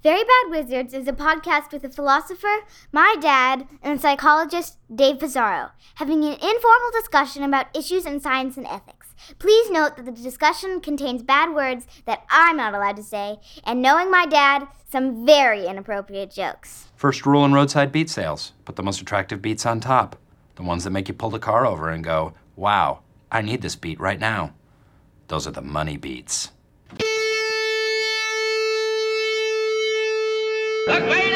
Very Bad Wizards is a podcast with a philosopher, my dad, and psychologist, Dave Pizarro, having an informal discussion about issues in science and ethics. Please note that the discussion contains bad words that I'm not allowed to say, and knowing my dad, some very inappropriate jokes. First rule in roadside beet sales put the most attractive beets on top. The ones that make you pull the car over and go, wow, I need this beet right now. Those are the money beets. The Graded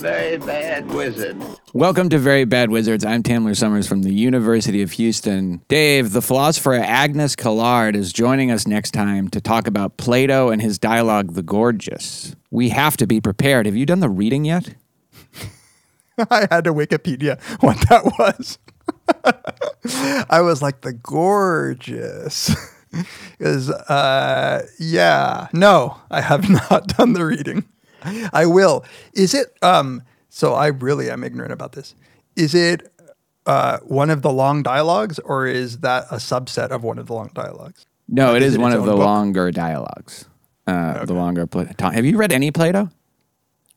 very bad wizard. Welcome to Very Bad Wizards. I'm Tamler Sommers from the University of Houston. Dave, the philosopher Agnes Callard, is joining us next time to talk about Plato and his dialogue, The Gorgias. We have to be prepared. Have you done the reading yet? I had to Wikipedia what that was. I was like, the gorgeous. Because, uh, yeah, no, I have not done the reading. I will. Is it, um, so I really am ignorant about this. Is it uh, one of the long dialogues or is that a subset of one of the long dialogues? No, it Is is it one of the book? longer dialogues. Uh, The longer. Pla- Ta- Have you read any Plato?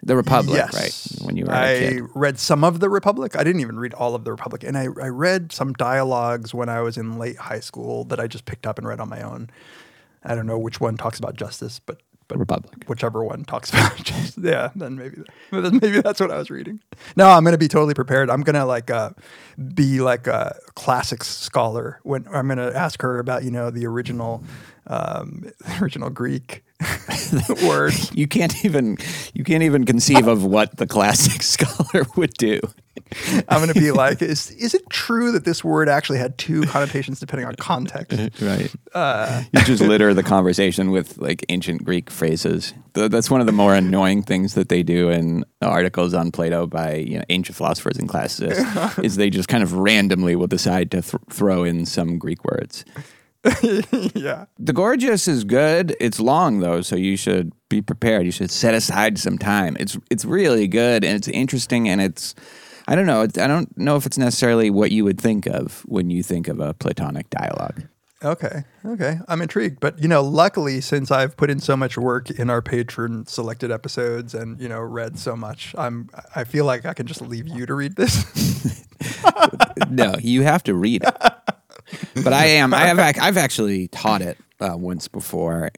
The Republic, yes. right? When you were a I kid. read some of the Republic. I didn't even read all of the Republic, and I, I read some dialogues when I was in late high school that I just picked up and read on my own. I don't know which one talks about justice, but but Republic. whichever one talks about justice, yeah, then maybe maybe that's what I was reading. No, I'm gonna be totally prepared. I'm gonna like uh, be like a classics scholar when I'm gonna ask her about you know the original um, original Greek word. You can't even you can't even conceive of what the classic scholar would do. I'm going to be like, is is it true that this word actually had two connotations depending on context? Right. Uh, you just litter the conversation with like ancient Greek phrases. That's one of the more annoying things that they do in articles on Plato by you know, ancient philosophers and classicists. is they just kind of randomly will decide to th- throw in some Greek words. yeah. The Gorgias is good. It's long though, so you should be prepared. You should set aside some time. It's it's really good and it's interesting and it's I don't know. I don't know if it's necessarily what you would think of when you think of a Platonic dialogue. Okay. Okay. I'm intrigued, but you know, luckily, since I've put in so much work in our patron selected episodes and you know read so much, I'm I feel like I can just leave you to read this. no, you have to read it. But I am. I have. ac- I've actually taught it uh, once before,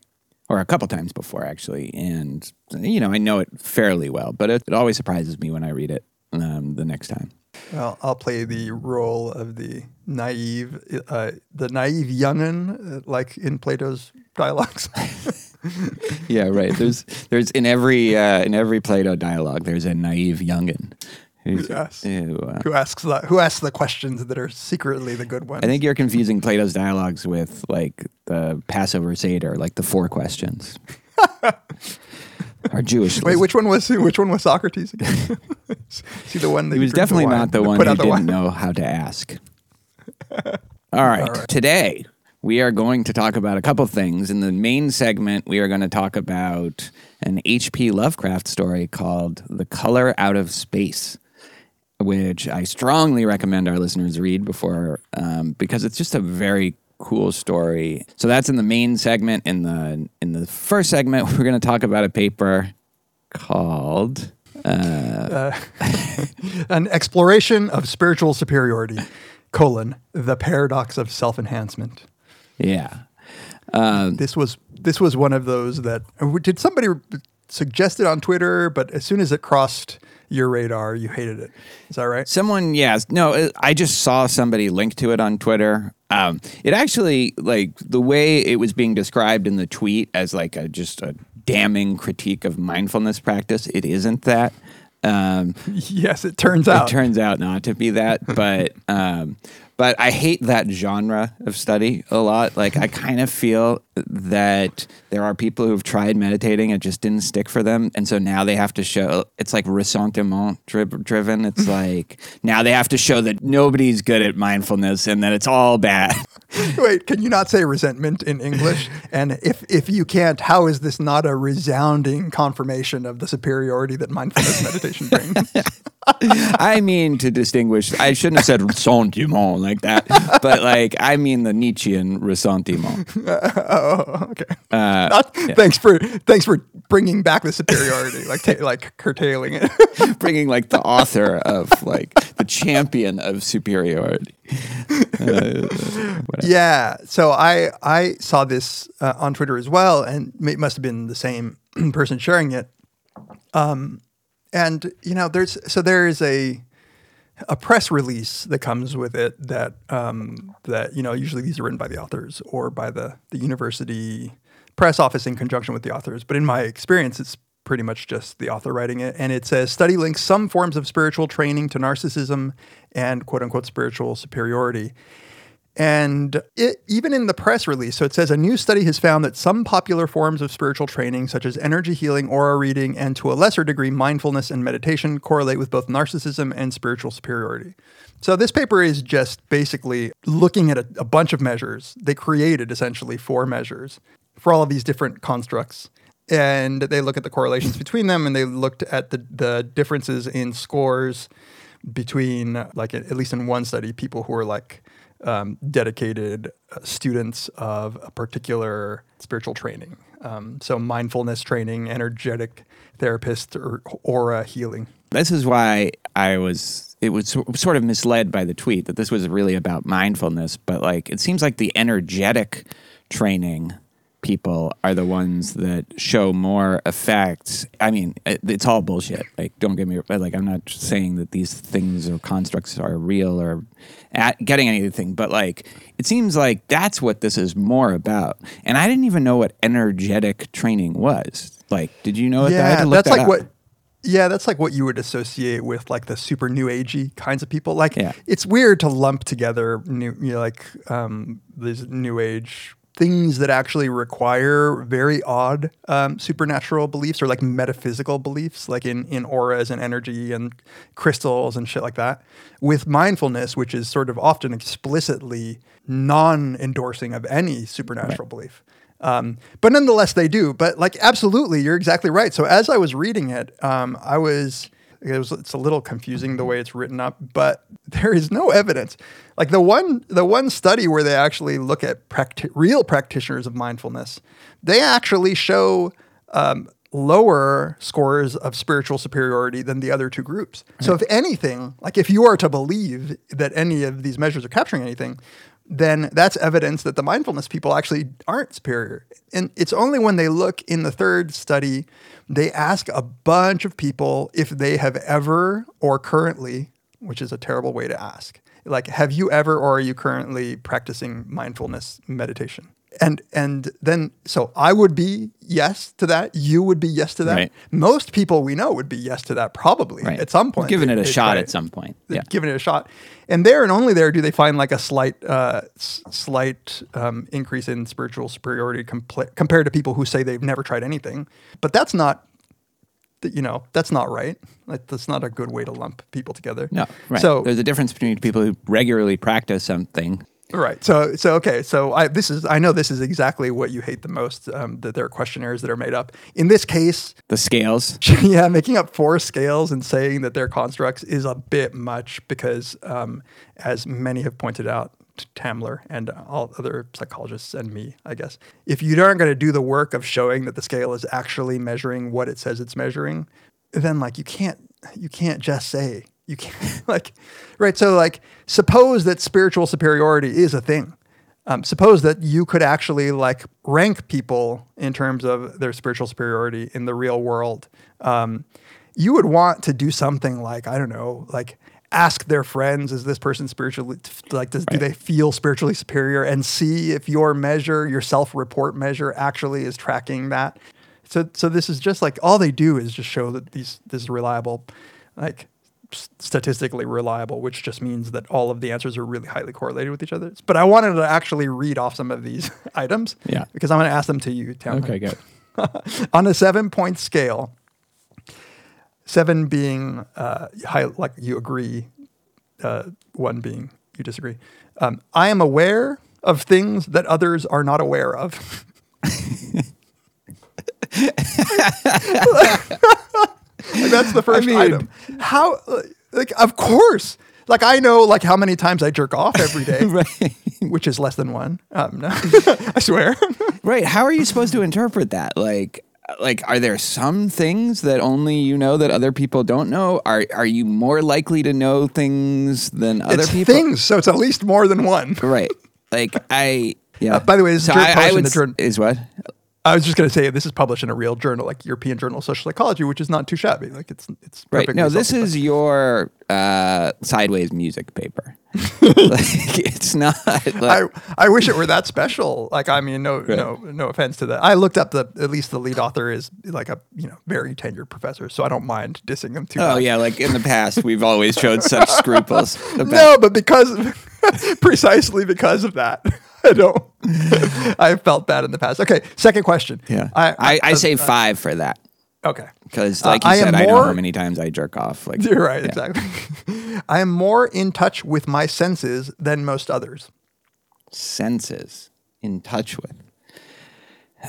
or a couple times before, actually, and you know I know it fairly well. But it, it always surprises me when I read it um, the next time. well, I'll play the role of the naive, uh, the naive youngin, uh, like in Plato's dialogues. Yeah, right. There's there's in every uh, in every Plato dialogue, there's a naive youngin. Who's- who, uh, who asks the who asks the questions that are secretly the good ones? I think you're confusing Plato's dialogues with like the Passover Seder, like the four questions. Our Jewish. Wait, which one was which one was Socrates again? See the one that He was the definitely wine, not the one who the didn't wine. know how to ask. All right. Today, we are going to talk about a couple things. In the main segment, we are going to talk about an H.P. Lovecraft story called The Color Out of Space, which I strongly recommend our listeners read before, um, because it's just a very cool story. So that's in the main segment. In the in the first segment, we're going to talk about a paper called uh, uh, An exploration of spiritual superiority, colon the paradox of self enhancement. yeah. Um, this was this was one of those that did somebody suggest it on Twitter, but as soon as it crossed your radar, you hated it. Is that right? Someone, yes, no, I just saw somebody link to it on Twitter. Um, it actually, like the way it was being described in the tweet as like a just a damning critique of mindfulness practice. It isn't that. Um, Yes, it turns out. it turns out not to be that, but um, but I hate that genre of study a lot. Like I kind of feel that there are people who've tried meditating, it just didn't stick for them, and so now they have to show. It's like ressentiment dri- driven. It's like now they have to show that nobody's good at mindfulness and that it's all bad. Wait, can you not say resentment in English? and if if you can't, how is this not a resounding confirmation of the superiority that mindfulness meditation brings? I mean to distinguish. I shouldn't have said ressentiment like that, but like I mean the Nietzschean ressentiment. oh, okay. Uh, Not- Thanks for thanks for bringing back the superiority, like ta- like curtailing it. bringing like the author of like the champion of superiority. yeah. So I I saw this uh, on Twitter as well, and it must have been the same person sharing it. Um, and you know, there's so there is a a press release that comes with it that um, that you know usually these are written by the authors or by the the university press office in conjunction with the authors. But in my experience, it's pretty much just the author writing it, and it says study links some forms of spiritual training to narcissism and quote unquote spiritual superiority. And it, even in the press release, so it says a new study has found that some popular forms of spiritual training, such as energy healing, aura reading, and to a lesser degree, mindfulness and meditation, correlate with both narcissism and spiritual superiority. So this paper is just basically looking at a, a bunch of measures. They created essentially four measures for all of these different constructs. And they look at the correlations between them and they looked at the, the differences in scores between, like, at least in one study, people who are like um, dedicated uh, students of a particular spiritual training. Um, so, mindfulness training, energetic therapist, or aura healing. This is why I was it was sort of misled by the tweet that this was really about mindfulness, but like it seems like the energetic training people are the ones that show more effects. I mean, it, it's all bullshit. Like, don't get me like I'm not saying that these things or constructs are real or getting anything, but like it seems like that's what this is more about. And I didn't even know what energetic training was. Like, did you know what that? Yeah, look that's that like up. what. Yeah, that's like what you would associate with like the super new agey kinds of people. Like, Yeah. it's weird to lump together new, you know, like um, these new age things that actually require very odd um, supernatural beliefs or like metaphysical beliefs, like in in auras and energy and crystals and shit like that, with mindfulness, which is sort of often explicitly non-endorsing of any supernatural belief. Um, but nonetheless, they do. But like, absolutely, you're exactly right. So as I was reading it, um, I was, it was it's a little confusing the way it's written up, but there is no evidence. Like the one the one study where they actually look at practi- real practitioners of mindfulness, they actually show um, lower scores of spiritual superiority than the other two groups. So if anything, like if you are to believe that any of these measures are capturing anything, then that's evidence that the mindfulness people actually aren't superior. And it's only when they look in the third study, they ask a bunch of people if they have ever or currently, which is a terrible way to ask, like, have you ever or are you currently practicing mindfulness meditation? And and then so I would be yes to that. You would be yes to that. Right. Most people we know would be yes to that probably Right. at some point. Giving it a they shot at some point. Yeah. given it a shot. And there and only there do they find like a slight, uh, s- slight um, increase in spiritual superiority compla- compared to people who say they've never tried anything. But that's not, you know, that's not right. Like, that's not a good way to lump people together. No, right. So there's a difference between people who regularly practice something. Right. So so okay. So I this is I know this is exactly what you hate the most. Um, that there are questionnaires that are made up. In this case, The scales. yeah, making up four scales and saying that they're constructs is a bit much because, um, as many have pointed out, t- Tamler and all other psychologists and me, I guess, if you aren't going to do the work of showing that the scale is actually measuring what it says it's measuring, then like you can't you can't just say you can't like right. So like suppose that spiritual superiority is a thing. Um, suppose that you could actually like rank people in terms of their spiritual superiority in the real world. Um, you would want to do something like I don't know, like ask their friends, is this person spiritually like does, do they feel spiritually superior, and see if your measure, your self-report measure, actually is tracking that. So, so this is just like all they do is just show that these this is reliable. like statistically reliable, which just means that all of the answers are really highly correlated with each other. But I wanted to actually read off some of these items. Yeah. Because I'm going to ask them to you, Tamler. Okay, good. On a seven point scale, seven being uh, high, like you agree, uh, one being you disagree. Um, I am aware of things that others are not aware of. Like, that's the first mean- item. How, like, of course. Like, I know, like, how many times I jerk off every day, right. which is less than one. Um, no, I swear. Right. How are you supposed to interpret that? Like, like, are there some things that only you know that other people don't know? Are are you more likely to know things than other it's people? things, so it's at least more than one. Right. Like I. Yeah. Uh, by the way, this is so Drew I, I would is what? I was just going to say this is published in a real journal, like European Journal of Social Psychology, which is not too shabby. Like it's it's Right. No, this is your uh, sideways music paper. like, it's not. Like, I, I wish it were that special. Like I mean, no no no offense to that. I looked up the at least the lead author is like a you know very tenured professor, so I don't mind dissing him too. oh much. yeah, like in the past, we've always showed such scruples. About, No, but because precisely because of that, I don't. I felt bad in the past. Okay, second question. Yeah. I I, I, uh, say five for that okay. because, Uh, like you I said, I know how many times I jerk off. Like You're right. yeah. Exactly. I am more in touch with my senses than most others. senses in touch with.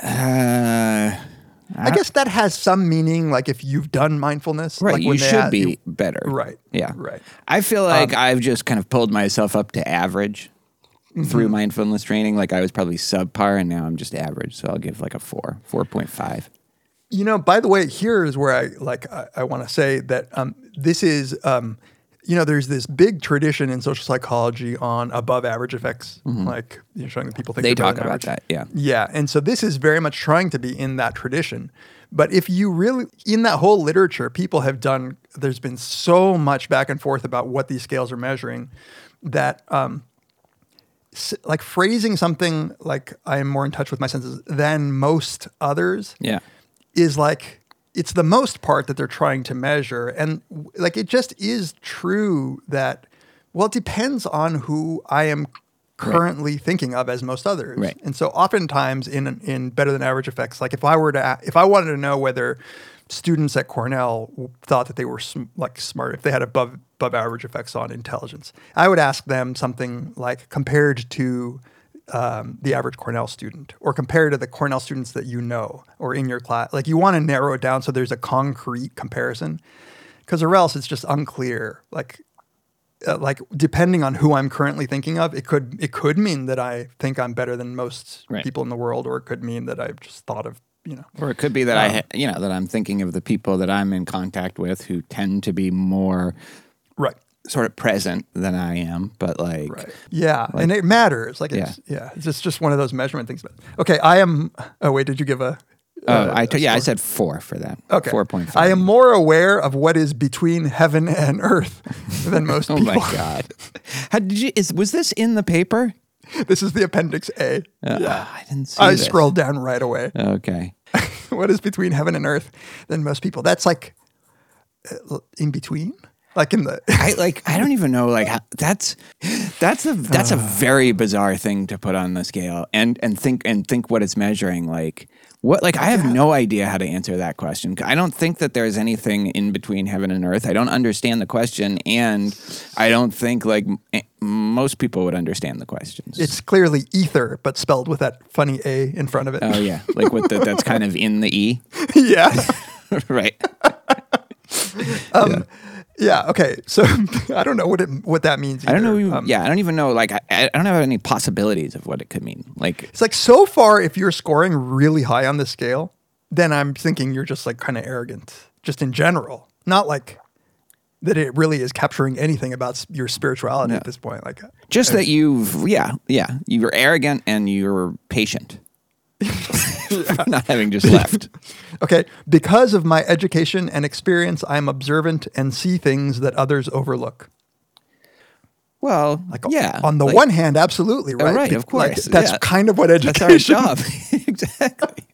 Uh, I guess that has some meaning. Like if you've done mindfulness, right, like you should a- be you- better. Right. Yeah. Right. I feel like Um, I've just kind of pulled myself up to average Mm-hmm. through mindfulness training. Like I was probably subpar, and now I'm just average. So I'll give like a four, four point five. You know, by the way, here is where I like I, I want to say that um, this is um, you know, there's this big tradition in social psychology on above average effects, like you know, showing that people think Mm-hmm. They talk about average. that, yeah. Yeah, and so this is very much trying to be in that tradition. But if you really in that whole literature, people have done. There's been so much back and forth about what these scales are measuring that um, like phrasing something like I am more in touch with my senses than most others Yeah. Is like it's the most part that they're trying to measure. And like it just is true that well it depends on who i am currently thinking of as most others. Right. and so oftentimes in in better than average effects like if i were to if i wanted to know whether students at cornell thought that they were sm- like smart if they had above above average effects on intelligence i would ask them something like compared to um, the average Cornell student, or compared to the Cornell students that you know or in your class. Like you want to narrow it down so there's a concrete comparison, because or else it's just unclear. Like, uh, like depending on who I'm currently thinking of, it could it could mean that I think I'm better than most Right. people in the world, or it could mean that I've just thought of you know. Or it could be that I, you know, that I'm thinking of the people that I'm in contact with who tend to be more Right. Sort of present than I am, but like, Right. Yeah, and it matters. Like it's yeah, it's just just one of those measurement things. Okay, I am. Oh wait, did you give a? oh, uh, I t- yeah, I said four for that. Okay. four point five. I am more aware of what is between heaven and earth than most people. Oh people. my god! How did you? Is was this in the paper? This is the appendix A. Uh, yeah. I didn't see. I this. scrolled down right away. Okay. what is between heaven and earth than most people? That's like uh, in between, like in the. I like. I don't even know. Like how, that's that's a that's a uh. very bizarre thing to put on the scale and and think and think what it's measuring. Like what? Like I have no idea how to answer that question. I don't think that there's anything in between heaven and earth. I don't understand the question, and I don't think like eh, most people would understand the questions. It's clearly ether, but spelled with that funny A in front of it. oh yeah, like with the, that's kind of in the e, yeah. right? Um, yeah. Okay. So I don't know what it what that means. I don't know. either. Um, yeah, I don't even know. Like I, I don't have any possibilities of what it could mean. Like It's like so far, if you're scoring really high on the scale, then I'm thinking you're just like kind of arrogant, just in general. Not like that it really is capturing anything about your spirituality at this point. Like, Just that you've, yeah, yeah, you're arrogant and you're patient. Not having just left. okay, because of my education and experience, I'm observant and see things that others overlook. Well, Like, yeah. on the like, one hand, absolutely right. right, Be- of like, course, that's yeah. kind of what education. that's our job. exactly.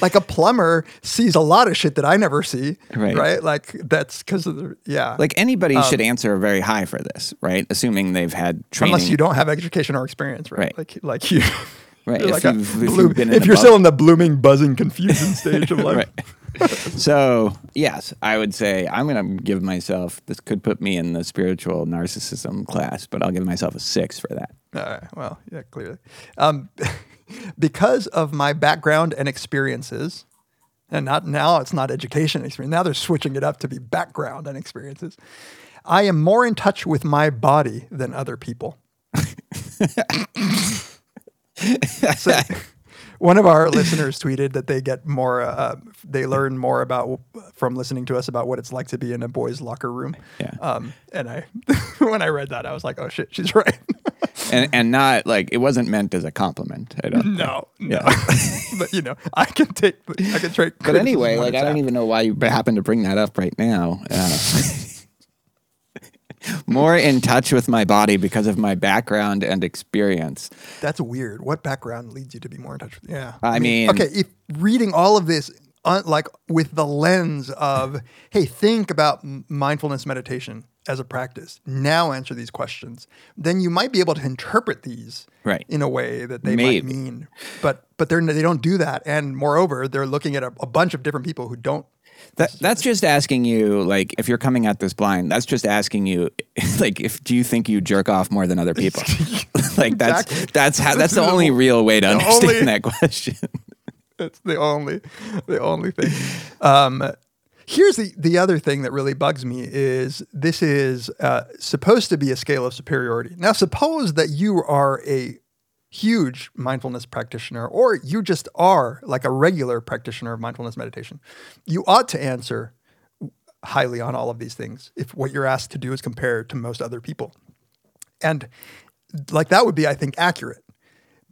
like a plumber sees a lot of shit that I never see. Right. Right. Like that's because of the yeah. Like anybody um, should answer very high for this, right? Assuming they've had training. unless you don't have education or experience, right? Right. Like like you. Right, if like you've, if, bloom, if you're still in the blooming, buzzing, confusion stage of life. Right. so yes, I would say I'm going to give myself. This could put me in the spiritual narcissism class, but I'll give myself a six for that. All right. Well, yeah, clearly. Um, because of my background and experiences, and not now it's not education experience. Now they're switching it up to be background and experiences. I am more in touch with my body than other people. So, one of our listeners tweeted that they get more, uh, they learn more about from listening to us about what it's like to be in a boys' locker room. Yeah. Um, and I, when I read that, I was like, oh shit, she's right. And and not like it wasn't meant as a compliment. I don't. think. No, no. Yeah. but you know, I can take, I can take. But anyway, like I don't even know why you happen to bring that up right now. Uh, more in touch with my body because of my background and experience. That's weird. What background leads you to be more in touch with? Yeah, I mean- okay. If reading all of this, uh, like with the lens of, hey, think about mindfulness meditation as a practice. Now answer these questions. Then you might be able to interpret these Right. in a way that they Maybe. might mean. But but they're they don't do that. And moreover, they're looking at a, a bunch of different people who don't. That, that's just asking you, like, if you're coming at this blind, that's just asking you, like, if do you think you jerk off more than other people? like, that's Exactly. that's how that's the only real way to understand only- that question. that's the only, the only thing. Um, here's the the other thing that really bugs me is this is uh, supposed to be a scale of superiority. Now, suppose that you are a huge mindfulness practitioner, or you just are like a regular practitioner of mindfulness meditation. You ought to answer highly on all of these things if what you're asked to do is compared to most other people. And like that would be, I think, accurate.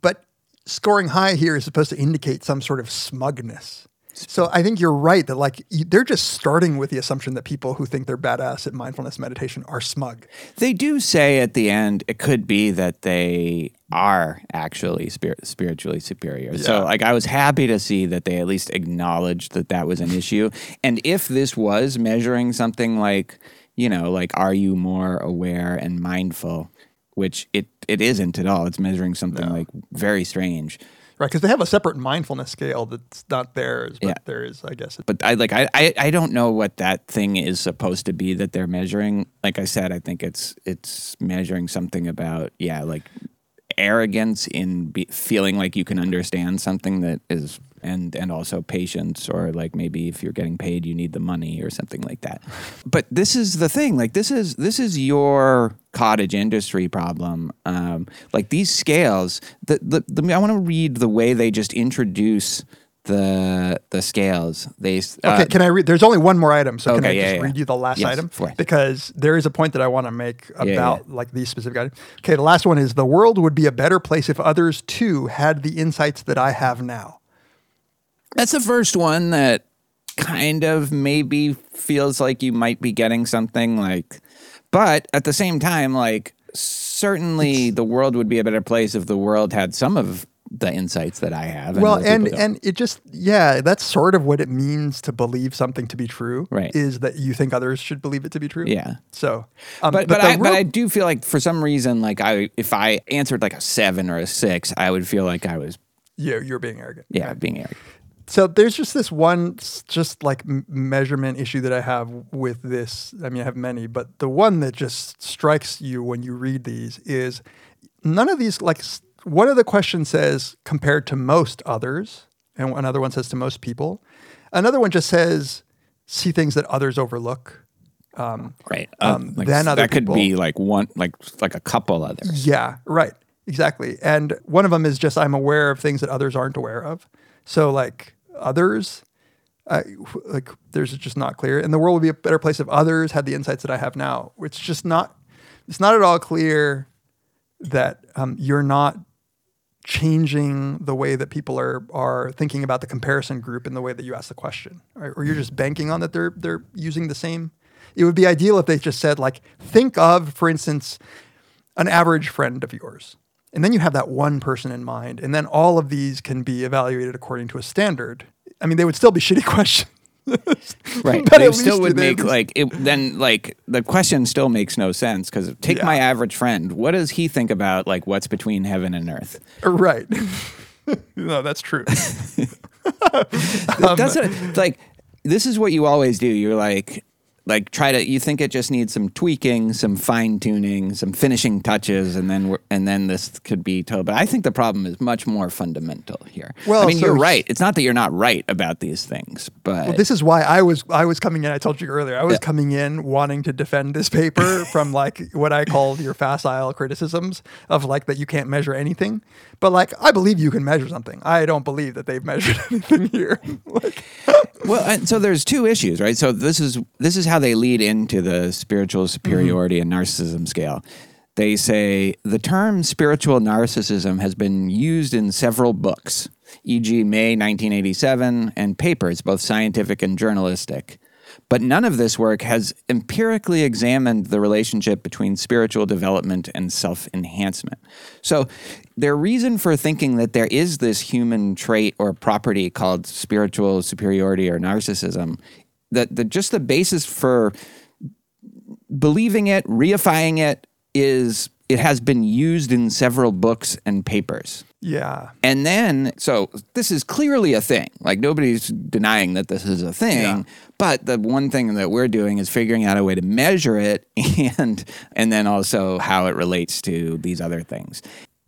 But scoring high here is supposed to indicate some sort of smugness. So I think you're right that like you- they're just starting with the assumption that people who think they're badass at mindfulness meditation are smug. They do say at the end it could be that they are actually spirit, spiritually superior. So, like, I was happy to see that they at least acknowledged that that was an issue. And if this was measuring something like, you know, like, are you more aware and mindful? Which it it isn't at all. It's measuring something like very strange. Right, because they have a separate mindfulness scale that's not theirs, but Yeah. there is, I guess. but I like I, I I don't know what that thing is supposed to be that they're measuring. Like I said, I think it's it's measuring something about yeah, like arrogance in be, feeling like you can understand something that is and and also patience or like maybe if you're getting paid you need the money or something like that. But this is the thing, like this is this is your cottage industry problem. Um, like these scales, the, the, the I want to read the way they just introduce the the scales. They uh, Okay, can I read? There's only one more item, so can I yeah, just yeah. read you the last Yes, item? Because there is a point that I want to make about yeah. like these specific items. Okay, the last one is the world would be a better place if others too had the insights that I have now. That's the first one that kind of maybe feels like you might be getting something like, but at the same time, like certainly the world would be a better place if the world had some of the insights that I have. well, and and it just yeah, that's sort of what it means to believe something to be true. Right. Is that you think others should believe it to be true? Yeah. So, um, but but, the I, but I do feel like for some reason, like I if I answered like a seven or a six, I would feel like I was yeah, you're being arrogant. yeah being arrogant. So there's just this one, just like measurement issue that I have with this. I mean, I have many, but the one that just strikes you when you read these is none of these. Like one of the questions says compared to most others, and another one says to most people. Another one just says see things that others overlook. Right. Um, like, then other that could people- be like one like like a couple others. Yeah, right. Exactly. And one of them is just I'm aware of things that others aren't aware of. So like others, like there's just not clear. And the world would be a better place if others had the insights that I have now. It's just not. It's not at all clear that um, you're not changing the way that people are are thinking about the comparison group in the way that you ask the question, right? or you're just banking on that they're they're using the same. It would be ideal if they just said like, think of, for instance, an average friend of yours. And then you have that one person in mind. And then all of these can be evaluated according to a standard I mean, they would still be shitty questions. Right. But they still would make like it then like the question still makes no sense because take Yeah. my average friend. What does he think about like what's between heaven and earth? Right. no, that's true. It doesn't like this is what you always do. You're like like try to you think it just needs some tweaking, some fine tuning, some finishing touches, and then we're, and then this could be told. But I think the problem is much more fundamental here. Well, I mean, so you're right. It's not that you're not right about these things, but Well, this is why I was I was coming in. I told you earlier. I was coming in wanting to defend this paper from like what I called your facile criticisms of like that you can't measure anything. But like I believe you can measure something. I don't believe that they've measured anything here. like, Well, and so there's two issues, right? So this is this is how they lead into the spiritual superiority and narcissism scale. They say the term spiritual narcissism has been used in several books, e.g., May 1987, and papers, both scientific and journalistic. But none of this work has empirically examined the relationship between spiritual development and self enhancement. So, their reason for thinking that there is this human trait or property called spiritual superiority or narcissism, that the, just the basis for believing it, reifying it, is it has been used in several books and papers. Yeah. And then, so this is clearly a thing. Like nobody's denying that this is a thing. Yeah. But the one thing that we're doing is figuring out a way to measure it, and and then also how it relates to these other things.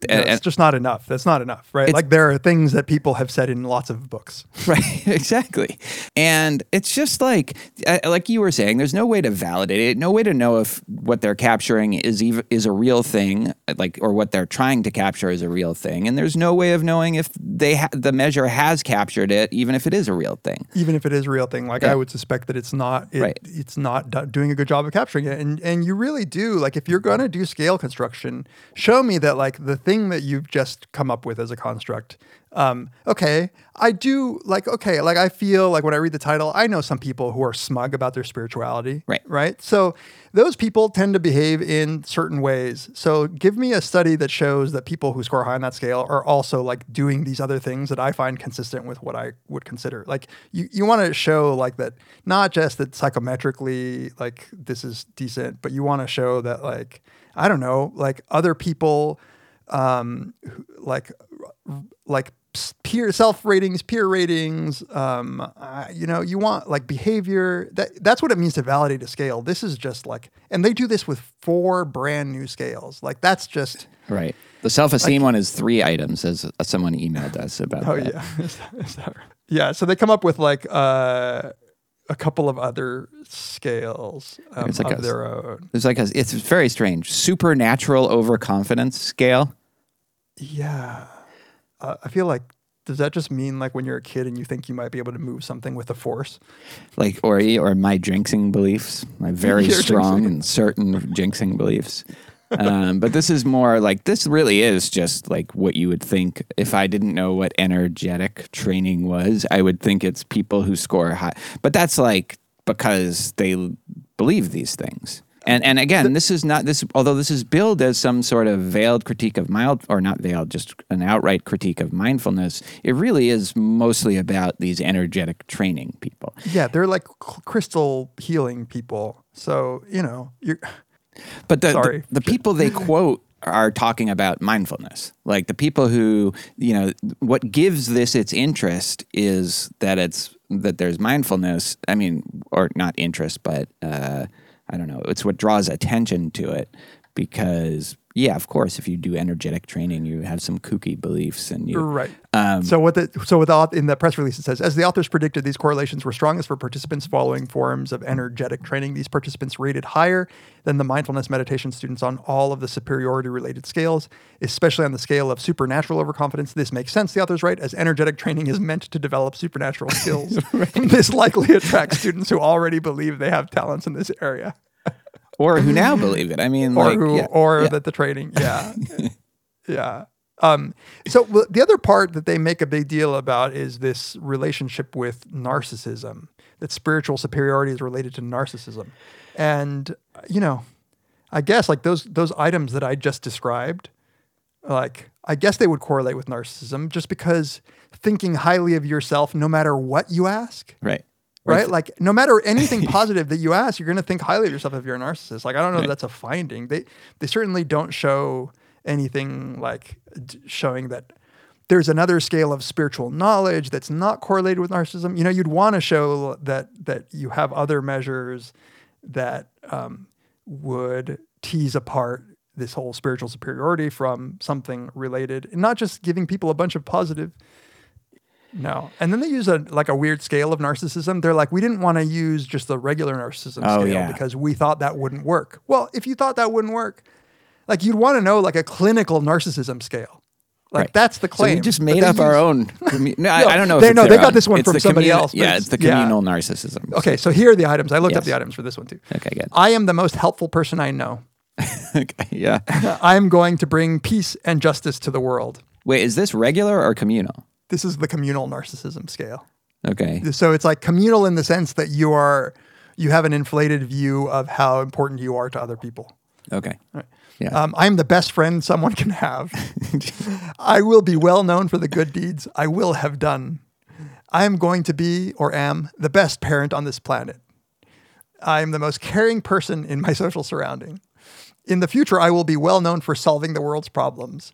And- it's just not enough. That's not enough, right? Like there are things that people have said in lots of books. Right, exactly. And it's just like like you were saying there's no way to validate it, no way to know if what they're capturing is even is a real thing, like or what they're trying to capture is a real thing, and there's no way of knowing if they ha- the measure has captured it even if it is a real thing. even if it is a real thing like Yeah. i would suspect that it's not it, Right. it's not doing a good job of capturing it and and you really do like if you're going to do scale construction show me that like the thing that you've just come up with as a construct um okay i do like okay like i feel like when i read the title i know some people who are smug about their spirituality Right. right? So those people tend to behave in certain ways. So give me a study that shows that people who score high on that scale are also like doing these other things that i find consistent with what i would consider. Like you, you want to show like that not just that psychometrically like this is decent but you want to show that like i don't know like other people um like like peer self ratings peer ratings um uh, you know you want like behavior that that's what it means to validate a scale this is just like and they do this with four brand new scales like that's just Right. The self esteem one is three items, as someone emailed us about. oh that. yeah Is that- is that right? yeah so they come up with like uh a couple of other scales um, like of a- their own There's like a, it's very strange supernatural overconfidence scale. yeah uh, i feel like does that just mean like when you're a kid and you think you might be able to move something with the force like or or my jinxing beliefs, my very strong jinxing. and certain jinxing beliefs. Um, but this is more like this really is just like what you would think if I didn't know what energetic training was. I would think it's people who score high, but that's like because they believe these things. And and again, this is not this. Although this is billed as some sort of veiled critique of mild, or not veiled, just an outright critique of mindfulness. It really is mostly about these energetic training people. yeah they're like crystal healing people so you know you're But the, the, the people they quote are talking about mindfulness. Like the people who, you know, what gives this its interest is that it's that there's mindfulness. I mean, or not interest, but uh, I don't know. It's what draws attention to it because, yeah, of course, if you do energetic training, you have some kooky beliefs and you Right. Um, so what the so with the, in the press release it says as the authors predicted these correlations were strongest for participants following forms of energetic training. These participants rated higher than the mindfulness meditation students on all of the superiority related scales especially on the scale of supernatural overconfidence. This makes sense the authors write as energetic training is meant to develop supernatural skills this likely attracts students who already believe they have talents in this area or who now believe it. I mean, or like, who yeah, or yeah. that the trading, yeah yeah um so the other part that they make a big deal about is this relationship with narcissism that spiritual superiority is related to narcissism and you know i guess like those those items that i just described like I guess they would correlate with narcissism just because thinking highly of yourself no matter what you ask, Right. Right? Like no matter anything positive that you ask, you're going to think highly of yourself if you're a narcissist. Like I don't know Right. if that's a finding. They they certainly don't show anything like d- showing that there's another scale of spiritual knowledge that's not correlated with narcissism. You know, you'd want to show that that you have other measures that um, would tease apart this whole spiritual superiority from something related, and not just giving people a bunch of positive. No, and then they use a like a weird scale of narcissism. They're like, we didn't want to use just the regular narcissism Oh, scale yeah. because we thought that wouldn't work. Well, if you thought that wouldn't work, like you'd want to know like a clinical narcissism scale. Like Right. that's the So claim. we just made up our own. commu- no, I, No, I don't know. they- no, they got own. this one It's from somebody communi- else, Yeah, it's- the yeah. communal narcissism. Okay, so here are the items. I looked up the items for this one too. Okay, good. I am the most helpful person I know. okay, yeah. I am going to bring peace and justice to the world. Wait, is this regular or communal? This is the communal narcissism scale. Okay. So it's like communal in the sense that you are you have an inflated view of how important you are to other people. Okay. Yeah. Um, I'm the best friend someone can have. I will be well known for the good deeds I will have done. I am going to be or am the best parent on this planet. I am the most caring person in my social surrounding. In the future, I will be well known for solving the world's problems.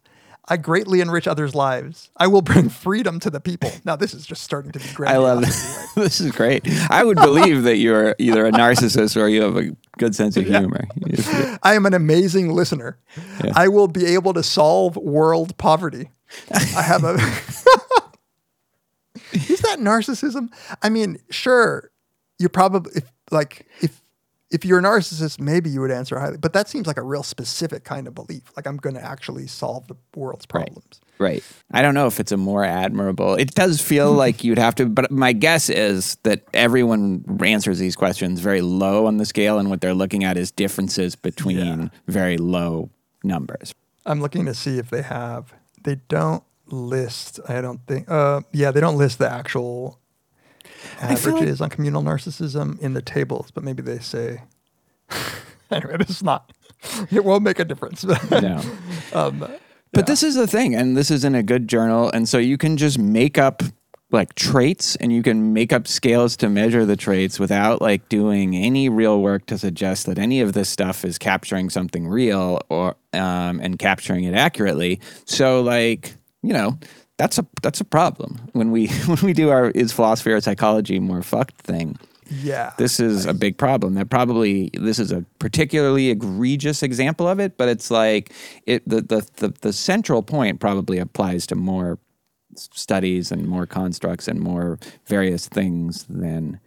I greatly enrich others' lives. I will bring freedom to the people. Now, this is just starting to be great. I love this. this is great. I would believe that you're either a narcissist or you have a good sense of humor. Just- I am an amazing listener. I will be able to solve world poverty. I have a. Is that narcissism? I mean, sure, you probably if like if if you're a narcissist, maybe you would answer highly, but that seems like a real specific kind of belief. Like I'm going to actually solve the world's problems. Right. I don't know if it's a more admirable. It does feel like you'd have to, but my guess is that everyone answers these questions very low on the scale, and what they're looking at is differences between very low numbers. I'm looking to see if they have. They don't list. I don't think. Uh, yeah, they don't list the actual feel like- averages on communal narcissism in the tables, but maybe they say. anyway, this is not. It won't make a difference. No. um, But this is the thing, and this is in a good journal, and so you can just make up like traits, and you can make up scales to measure the traits without like doing any real work to suggest that any of this stuff is capturing something real or um, and capturing it accurately. So like you know. That's a that's a problem when we when we do our is philosophy or psychology more fucked thing. yeah. This is a big problem. That probably this is a particularly egregious example of it, but it's like it the the the, the central point probably applies to more studies and more constructs and more various things than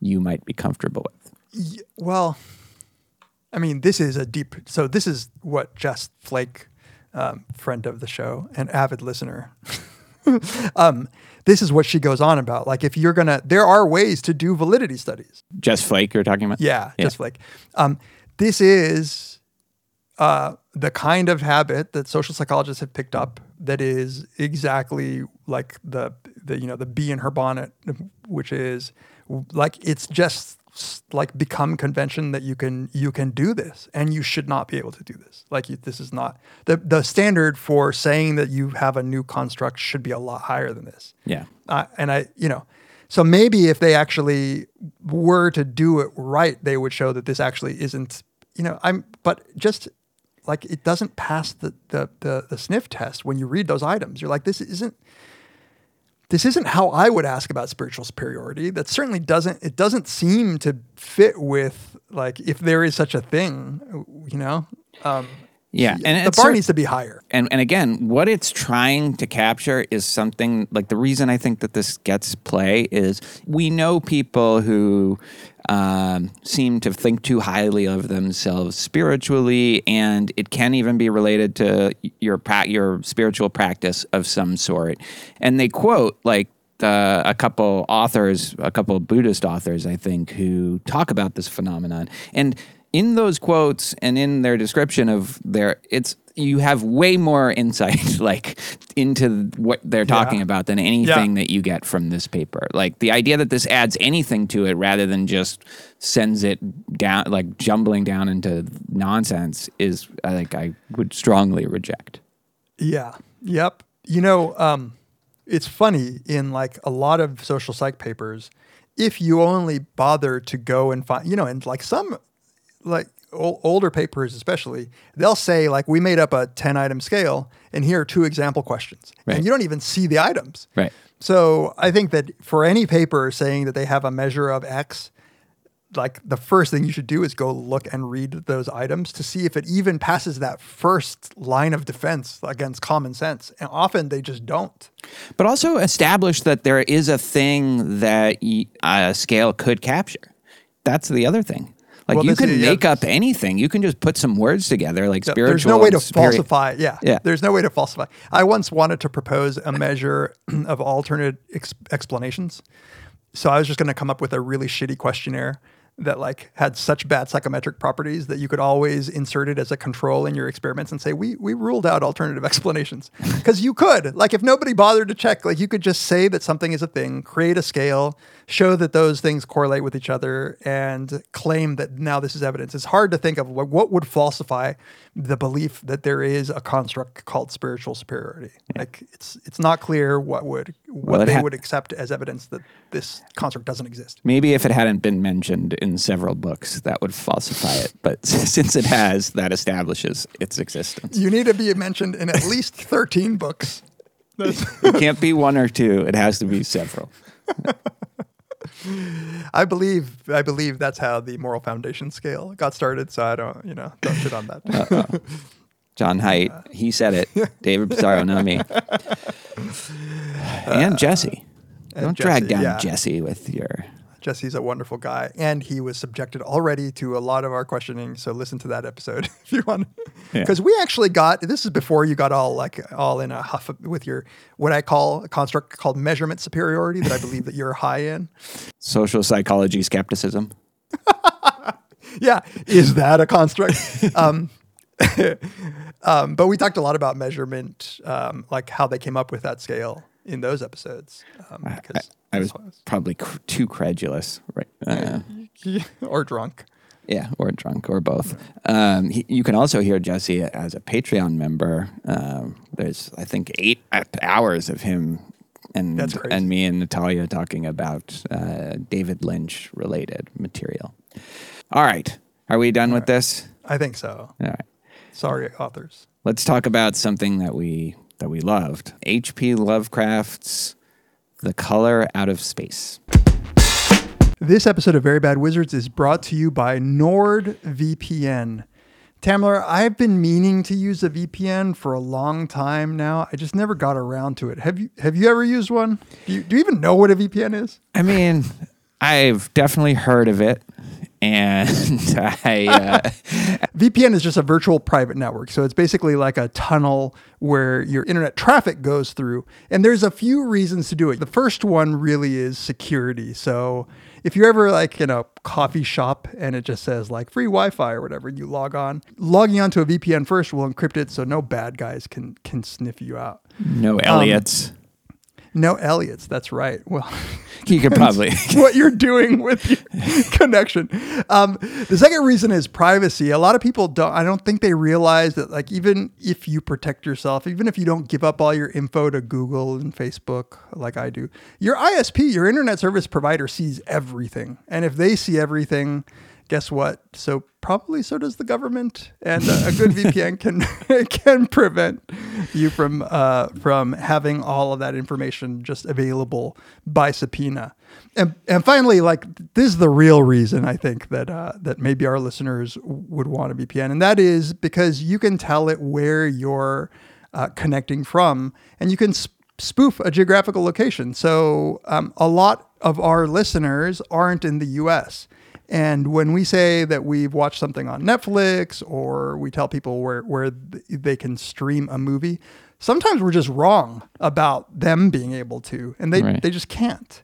you might be comfortable with. Well, I mean, this is a deep. So this is what Jess Flake, um, friend of the show and avid listener, um, this is what she goes on about. Like, if you're gonna, there are ways to do validity studies. Jess Flake, you're talking about? Yeah, Jess Flake. Um, this is uh, the kind of habit that social psychologists have picked up that is exactly like the the you know the bee in her bonnet, which is like it's just like become convention that you can you can do this and you should not be able to do this. Like you, this is not the the standard for saying that you have a new construct should be a lot higher than this. Yeah. Uh, and I, you know, so maybe if they actually were to do it right, they would show that this actually isn't, you know, I'm, but just like it doesn't pass the, the, the, the sniff test when you read those items. You're like, this isn't, this isn't how I would ask about spiritual superiority. That certainly doesn't, it doesn't seem to fit with like, if there is such a thing, you know, um, Yeah. And the bar needs to be higher. and and again, what it's trying to capture is something like the reason I think that this gets play is we know people who um, seem to think too highly of themselves spiritually, and it can even be related to your pra- your spiritual practice of some sort. And they quote like uh, a couple authors, a couple Buddhist authors, I think, who talk about this phenomenon. And in those quotes and in their description of their, it's you have way more insight, like into what they're talking Yeah. about than anything that you get from this paper. Like the idea that this adds anything to it rather than just sends it down, like jumbling down into nonsense, is I think I would strongly reject. Yeah. Yep. You know, um, it's funny in like a lot of social psych papers, if you only bother to go and find, you know, and like some like ol- older papers especially, they'll say like we made up a 10 item scale and here are two example questions. Right. And you don't even see the items. Right. So I think that for any paper saying that they have a measure of X, like the first thing you should do is go look and read those items to see if it even passes that first line of defense against common sense. And often they just don't. But also establish that there is a thing that a scale could capture. That's the other thing. Like Well, you can is- yeah, make up anything. You can just put some words together, like Yeah, spiritual. There's no way to spirit- falsify. Yeah. Yeah. There's no way to falsify. I once wanted to propose a measure of alternate ex- explanations. So I was just going to come up with a really shitty questionnaire that like had such bad psychometric properties that you could always insert it as a control in your experiments and say we we ruled out alternative explanations because you could like if nobody bothered to check like you could just say that something is a thing create a scale show that those things correlate with each other and claim that now this is evidence it's hard to think of what, what would falsify the belief that there is a construct called spiritual superiority like it's it's not clear what would what Well, they ha- would accept as evidence that this construct doesn't exist Maybe if it hadn't been mentioned in several books, that would falsify it. But since it has, that establishes its existence. You need to be mentioned in at least 13 books. It can't be one or two. It has to be several. I believe I believe that's how the moral foundation scale got started. So I don't, you know, don't shit on that. John Haidt, he said it. David Pizarro, not me. and Jesse. Uh, don't drag down yeah. Jesse with your. Jesse's a wonderful guy, and he was subjected already to a lot of our questioning. So listen to that episode if you want, Yeah. because we actually got this is before you got all like all in a huff with your what I call a construct called measurement superiority that I believe that you're high in. Social psychology skepticism. yeah, is that a construct? um, um, but we talked a lot about measurement, um, like how they came up with that scale in those episodes. Um, because I was probably cr- too credulous, right? Uh, or drunk. yeah, or drunk, or both. Um, he, you can also hear Jesse as a Patreon member. Um, there's, I think, eight hours of him and and me and Natalia talking about uh, David Lynch related material. All right, are we done with this? I think so. All right. Sorry, authors. Let's talk about something that we that we loved. H.P. Lovecraft's The Color Out of Space. This episode of Very Bad Wizards is brought to you by NordVPN. Tamler, I've been meaning to use a VPN for a long time now. I just never got around to it. Have you have you ever used one? Do you, do you even know what a VPN is? I mean, I've definitely heard of it, and I uh, VPN is just a virtual private network. So it's basically like a tunnel where your internet traffic goes through. And there's a few reasons to do it. The first one really is security. So if you're ever like in a coffee shop and it just says like free Wi-Fi or whatever, you log on. Logging onto a VPN first will encrypt it so no bad guys can can sniff you out. no Elliots. No Elliots, that's right. Well, you could probably what you're doing with your connection. Um, the second reason is privacy. A lot of people don't. I don't think they realize that, like, even if you protect yourself, even if you don't give up all your info to Google and Facebook, like I do, your ISP, your internet service provider, sees everything, and if they see everything. Guess what? So probably so does the government, and uh, a good VPN can can prevent you from uh, from having all of that information just available by subpoena. And and finally, like this is the real reason I think that uh, that maybe our listeners would want a VPN, and that is because you can tell it where you're uh, connecting from, and you can sp- spoof a geographical location. So um, a lot of our listeners aren't in the U.S. And when we say that we've watched something on Netflix or we tell people where, where they can stream a movie, sometimes we're just wrong about them being able to, and they, Right. they just can't.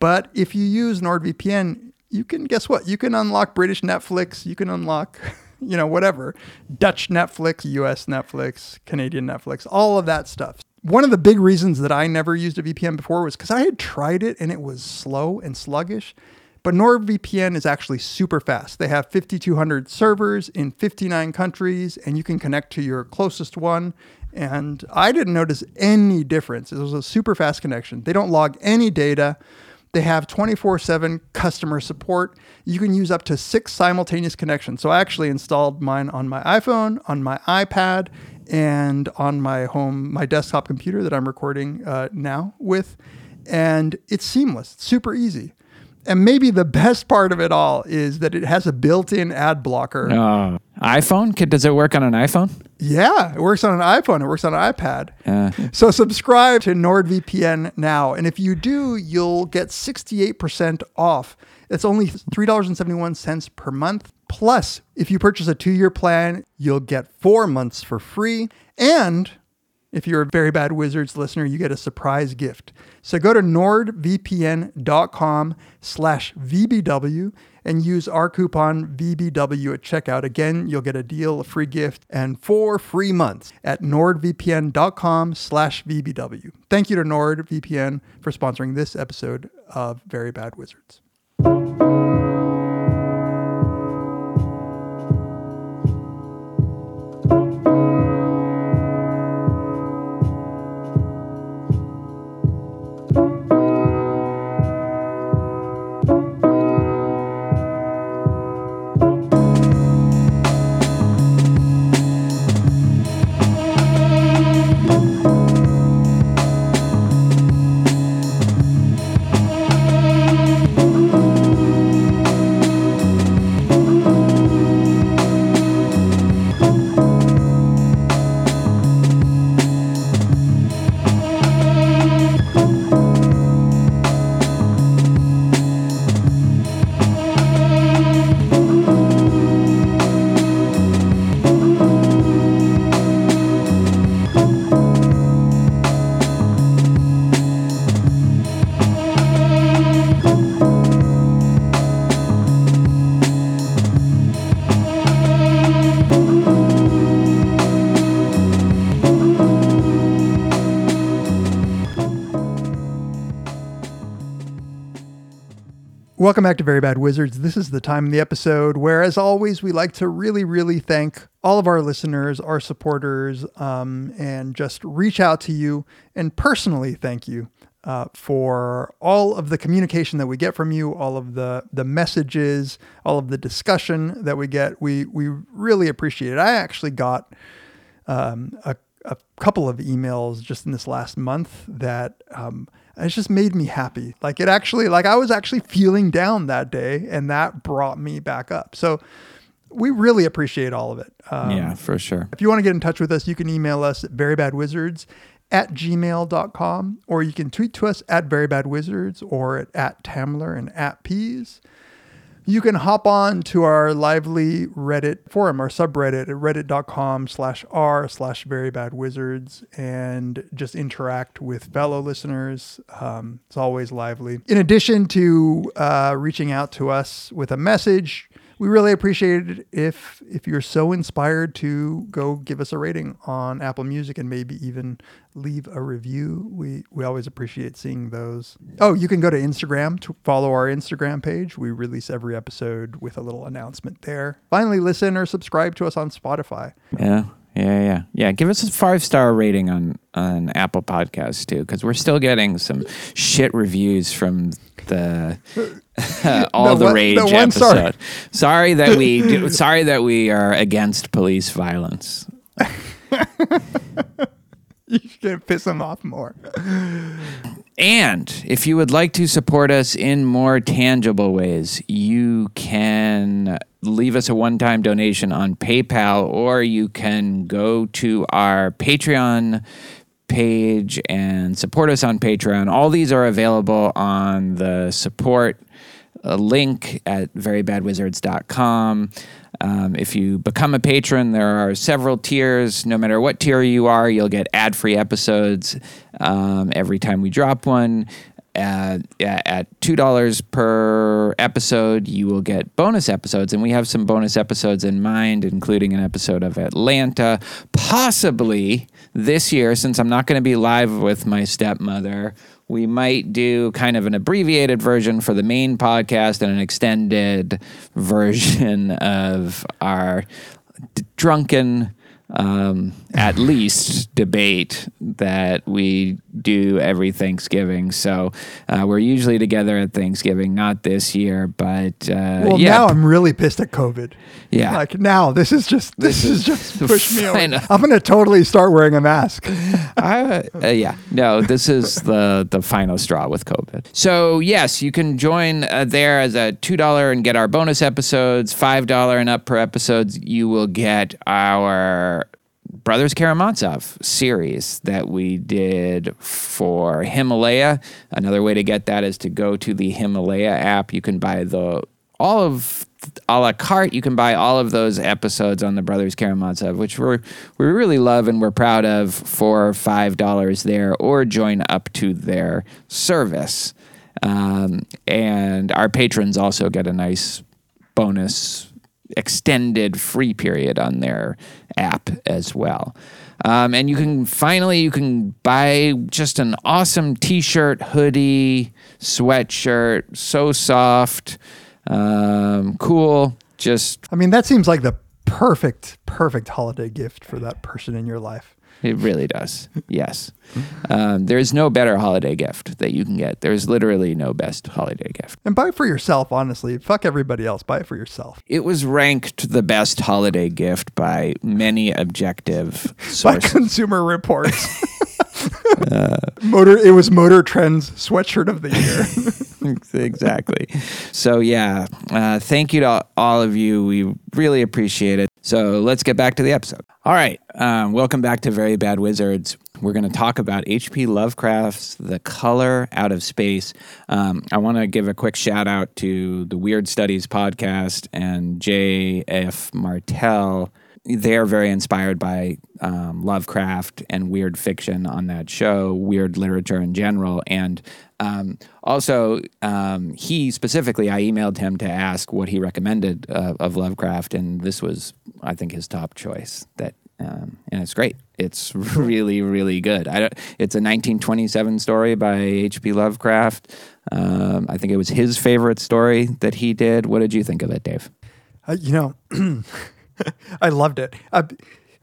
But if you use NordVPN, you can guess what? You can unlock British Netflix, you can unlock, you know, whatever, Dutch Netflix, US Netflix, Canadian Netflix, all of that stuff. One of the big reasons that I never used a VPN before was because I had tried it and it was slow and sluggish. But NordVPN is actually super fast. They have 5,200 servers in 59 countries, and you can connect to your closest one And I didn't notice any difference. It was a super fast connection. They don't log any data. They have 24 7 customer support. You can use up to six simultaneous connections. So I actually installed mine on my iPhone, on my iPad, and on my home, my desktop computer that I'm recording uh, now with. And it's seamless, it's super easy. And maybe the best part of it all is that it has a built in ad blocker. Uh, iPhone? Does it work on an iPhone? Yeah, it works on an iPhone. It works on an iPad. Uh, So subscribe to NordVPN now. And if you do, you'll get 68% off. It's only $3.71 per month. Plus, if you purchase a two year plan, you'll get four months for free. And if you're a Very Bad Wizards listener, you get a surprise gift. So go to nordvpn.com slash VBW and use our coupon VBW at checkout. Again, you'll get a deal, a free gift, and four free months at nordvpn.com slash VBW. Thank you to NordVPN for sponsoring this episode of Very Bad Wizards. Welcome back to Very Bad Wizards. This is the time in the episode where, as always, we like to really, really thank all of our listeners, our supporters, um, and just reach out to you and personally thank you uh, for all of the communication that we get from you, all of the the messages, all of the discussion that we get. We we really appreciate it. I actually got um, a, a couple of emails just in this last month that um, it's just made me happy. Like it actually, like I was actually feeling down that day, and that brought me back up. So we really appreciate all of it. Um, yeah, for sure. If you want to get in touch with us, you can email us at verybadwizards at gmail.com or you can tweet to us at verybadwizards or at, at Tamler and at peez. You can hop on to our lively Reddit forum, our subreddit at reddit.com slash r slash very bad wizards and just interact with fellow listeners. Um, it's always lively. In addition to uh, reaching out to us with a message, we really appreciate it if if you're so inspired to go give us a rating on Apple Music and maybe even leave a review. We we always appreciate seeing those. Oh, you can go to Instagram to follow our Instagram page. We release every episode with a little announcement there. Finally, listen or subscribe to us on Spotify. Yeah. Yeah, yeah, yeah. Give us a five star rating on on Apple Podcasts too, because we're still getting some shit reviews from the all The the one- rage one episode. star. Sorry that we do, sorry that we are against police violence. You can piss them off more. And if you would like to support us in more tangible ways, you can leave us a one time donation on PayPal or you can go to our Patreon page and support us on Patreon. All these are available on the support uh, link at verybadwizards.com. Um, if you become a patron, there are several tiers. No matter what tier you are, you'll get ad free episodes um, every time we drop one. At, at $2 per episode, you will get bonus episodes. And we have some bonus episodes in mind, including an episode of Atlanta. Possibly this year, since I'm not going to be live with my stepmother, we might do kind of an abbreviated version for the main podcast and an extended version of our d- drunken um, at least debate that we do every Thanksgiving. So uh, we're usually together at Thanksgiving, not this year, but uh, Well, yeah. now I'm really pissed at COVID. Yeah. Like now, this is just this, is, is just push me know. I'm gonna totally start wearing a mask. I, uh, yeah, no, this is the the final straw with COVID. So yes, you can join uh, there as a two dollar and get our bonus episodes. Five dollar and up per episodes, you will get our Brothers Karamazov series that we did for Himalaya. Another way to get that is to go to the Himalaya app. You can buy the all of a la carte. You can buy all of those episodes on the Brothers Karamazov, which we're we really love and we're proud of for five dollars there, or join up to their service. Um, and our patrons also get a nice bonus extended free period on their app as well. Um, and you can finally you can buy just an awesome t-shirt, hoodie, sweatshirt, so soft, um, cool. Just I mean, that seems like the perfect, perfect holiday gift for that person in your life. it really does. Yes, um, there's no better holiday gift that you can get. There's literally no best holiday gift. And buy it for yourself, honestly. Fuck everybody else. Buy it for yourself. It was ranked the best holiday gift by many objective By. Consumer Reports. Motor. It was Motor Trend's sweatshirt of the year. exactly. So yeah, uh, thank you to all of you. We really appreciate it. So let's get back to the episode. All right, um, welcome back to Very Bad Wizards. We're going to talk about H.P. Lovecraft's The Color Out of Space. Um, I want to give a quick shout out to the Weird Studies podcast and J.F. Martel they're very inspired by um, Lovecraft and weird fiction on that show, weird literature in general. And um, also, um, he specifically, I emailed him to ask what he recommended uh, of Lovecraft, and this was, I think, his top choice. That um, and it's great. It's really, really good. I don't, it's a 1927 story by H.P. Lovecraft. Um, I think it was his favorite story that he did. What did you think of it, Dave? Uh, you know, I loved it. Uh,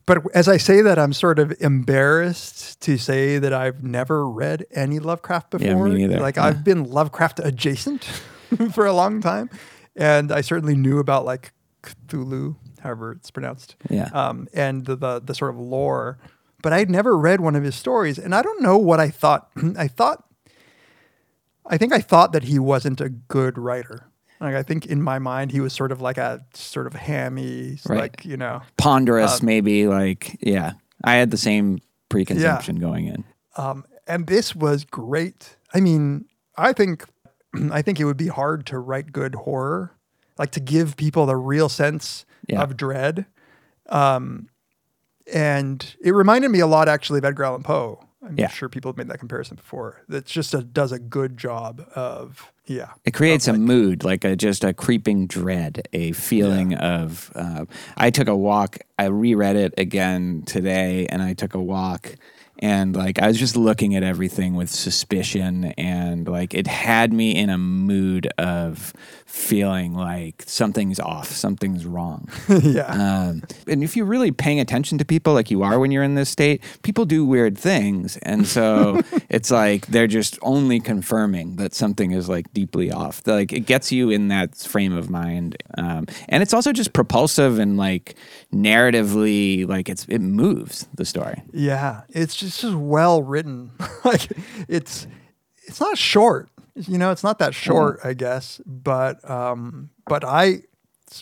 but as I say that, I'm sort of embarrassed to say that I've never read any Lovecraft before. Yeah, me neither. Like Yeah. I've been Lovecraft adjacent for a long time, and I certainly knew about like Cthulhu, however it's pronounced. Yeah. Um, and the, the the sort of lore, but I'd never read one of his stories, and I don't know what I thought. I thought, I think I thought that he wasn't a good writer. Like I think in my mind he was sort of like a sort of hammy, Right. like you know. ponderous, maybe like yeah. I had the same preconception going in. Um, and this was great. I mean, I think I think it would be hard to write good horror, like to give people the real sense Yeah. of dread. Um, and it reminded me a lot actually of Edgar Allan Poe. I'm Yeah. sure people have made that comparison before. That just a, does a good job of yeah. It creates a mood, like a just a creeping dread, a feeling of. Uh, I took a walk. I reread it again today, and I took a walk, and like I was just looking at everything with suspicion, and like it had me in a mood of feeling like something's off, something's wrong. yeah. Um, and if you're really paying attention to people like you are when you're in this state, people do weird things. And so it's like they're just only confirming that something is like deeply off. Like it gets you in that frame of mind. Um, and it's also just propulsive and like narratively, like it's it moves the story. Yeah, it's just, just well written. like it's it's not short. You know, it's not that short, I guess. But um, but I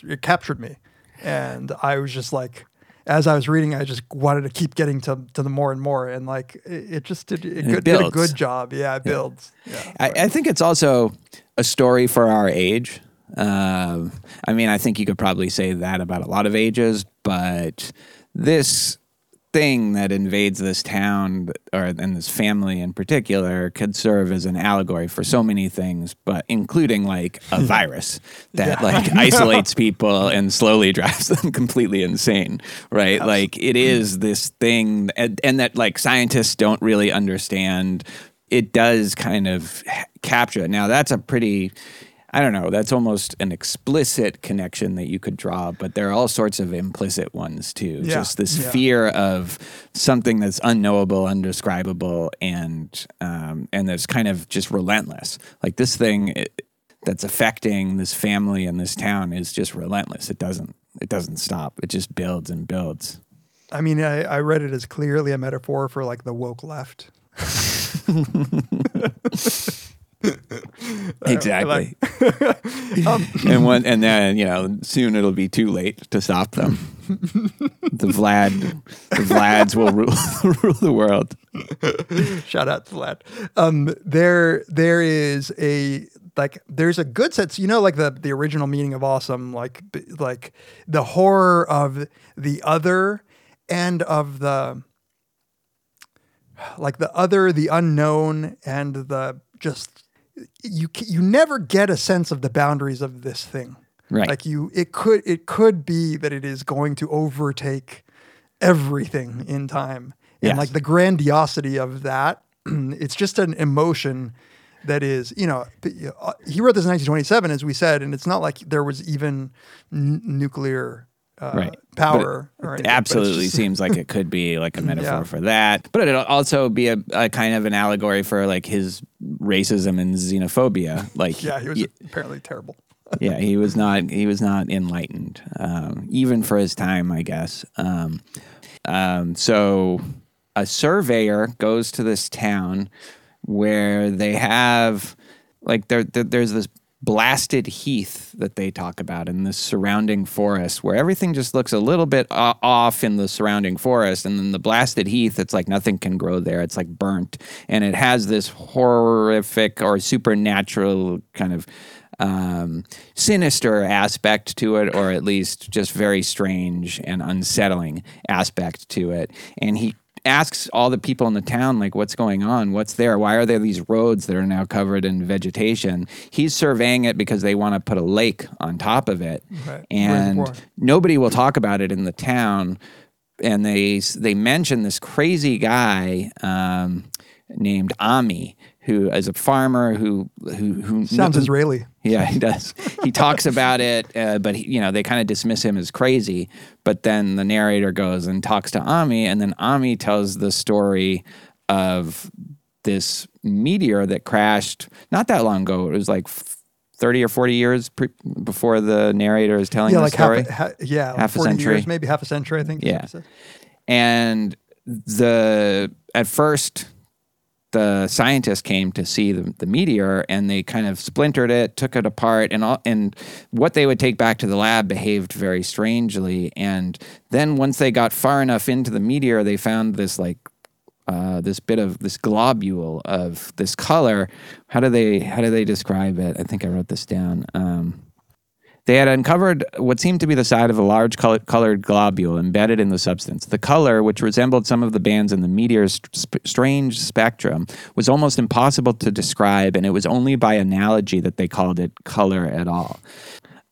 it captured me, and I was just like, as I was reading, I just wanted to keep getting to to the more and more, and like it, it just did it, good, did a good job. Yeah, it builds. Yeah, I, I think it's also a story for our age. Um, I mean, I think you could probably say that about a lot of ages, but this thing that invades this town or and this family in particular could serve as an allegory for so many things but including like a virus that like isolates people and slowly drives them completely insane right? Like it is this thing and, and that like scientists don't really understand. It does kind of capture it. Now that's a pretty I don't know. That's almost an explicit connection that you could draw, but there are all sorts of implicit ones too. Yeah, Just this yeah. fear of something that's unknowable, undescribable, and um, and that's kind of just relentless. Like this thing it, that's affecting this family and this town is just relentless. It doesn't it doesn't stop. It just builds and builds. I mean, I, I read it as clearly a metaphor for like the woke left. Exactly. and one, and then you know, soon it'll be too late to stop them. the Vlad, the Vlads will rule, rule the world. Shout out to Vlad. Um, there, there is a like, there's a good sense. You know, like the the original meaning of awesome, like b- like the horror of the other and of the like the other, the unknown, and the just you you never get a sense of the boundaries of this thing. Right. Like you, it could it could be that it is going to overtake everything in time, and Yes. like the grandiosity of that. it's just an emotion that is, you know, uh, he wrote this in 1927, as we said, and it's not like there was even n- nuclear uh, Right. power. Or it anything, absolutely just- seems like it could be like a metaphor Yeah. for that. But it'll also be a, a kind of an allegory for like his racism and xenophobia. Like, Yeah, he was y- apparently terrible. yeah, he was not he was not enlightened, um, even for his time, I guess. Um, um, so a surveyor goes to this town where they have like there, there there's this blasted heath that they talk about in the surrounding forest where everything just looks a little bit o- off in the surrounding forest and then the blasted heath it's like nothing can grow there it's like burnt and it has this horrific or supernatural kind of um, sinister aspect to it, or at least just very strange and unsettling aspect to it. And he asks all the people in the town, like, what's going on? What's there? Why are there these roads that are now covered in vegetation? He's surveying it because they want to put a lake on top of it. Right. And nobody will talk about it in the town. And they they mention this crazy guy um, named Ammi, who is a farmer who who who Sounds Israeli. yeah, he does. He talks about it, uh, but he, you know they kind of dismiss him as crazy. But then the narrator goes and talks to Ammi, and then Ammi tells the story of this meteor that crashed not that long ago. It was like thirty or forty years pre- before the narrator is telling Yeah, the like story. half, a, ha, yeah, like Half a century. years, maybe half a century. I think. Yeah. and the at first the scientists came to see the, the meteor and they kind of splintered it took it apart and all and what they would take back to the lab behaved very strangely. And then once they got far enough into the meteor they found this like uh, this bit of this globule of this color. How do they how do they describe it? I think i wrote this down. Um, they had uncovered what seemed to be the side of a large col- colored globule embedded in the substance. The color, which resembled some of the bands in the meteor's sp- strange spectrum, was almost impossible to describe, and it was only by analogy that they called it color at all.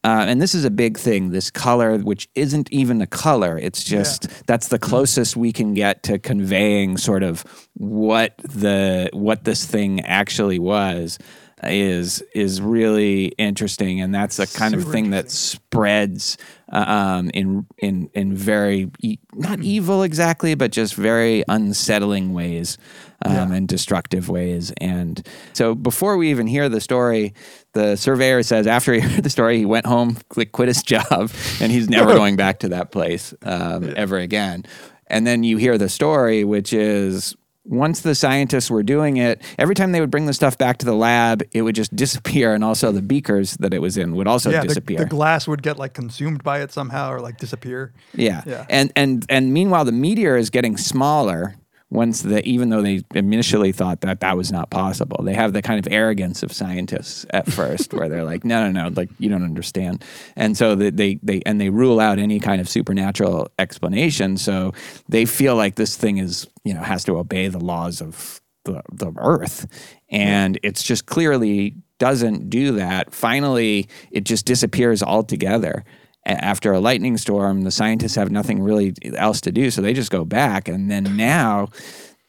Uh, and this is a big thing this color, which isn't even a color. It's just that's the closest we can get to conveying sort of what the what this thing actually was is is really interesting. And that's a kind of thing that spreads uh, um, in in in very e- not evil exactly but just very unsettling ways um, and destructive ways. And so before we even hear the story the surveyor says after he heard the story he went home quit his job and he's never going back to that place um, ever again. And then you hear the story which is once the scientists were doing it, every time they would bring the stuff back to the lab, it would just disappear, and also the beakers that it was in would also yeah, the, disappear. the glass would get like consumed by it somehow or like disappear. yeah. Yeah. and and and meanwhile, the meteor is getting smaller. Once the even though they initially thought that that was not possible, they have the kind of arrogance of scientists at first, where they're like, no, no, no, like you don't understand, and so they, they they and they rule out any kind of supernatural explanation. So they feel like this thing is you know has to obey the laws of the, the earth. And it's just clearly doesn't do that. Finally it just disappears altogether after a lightning storm the scientists have nothing really else to do so they just go back and then now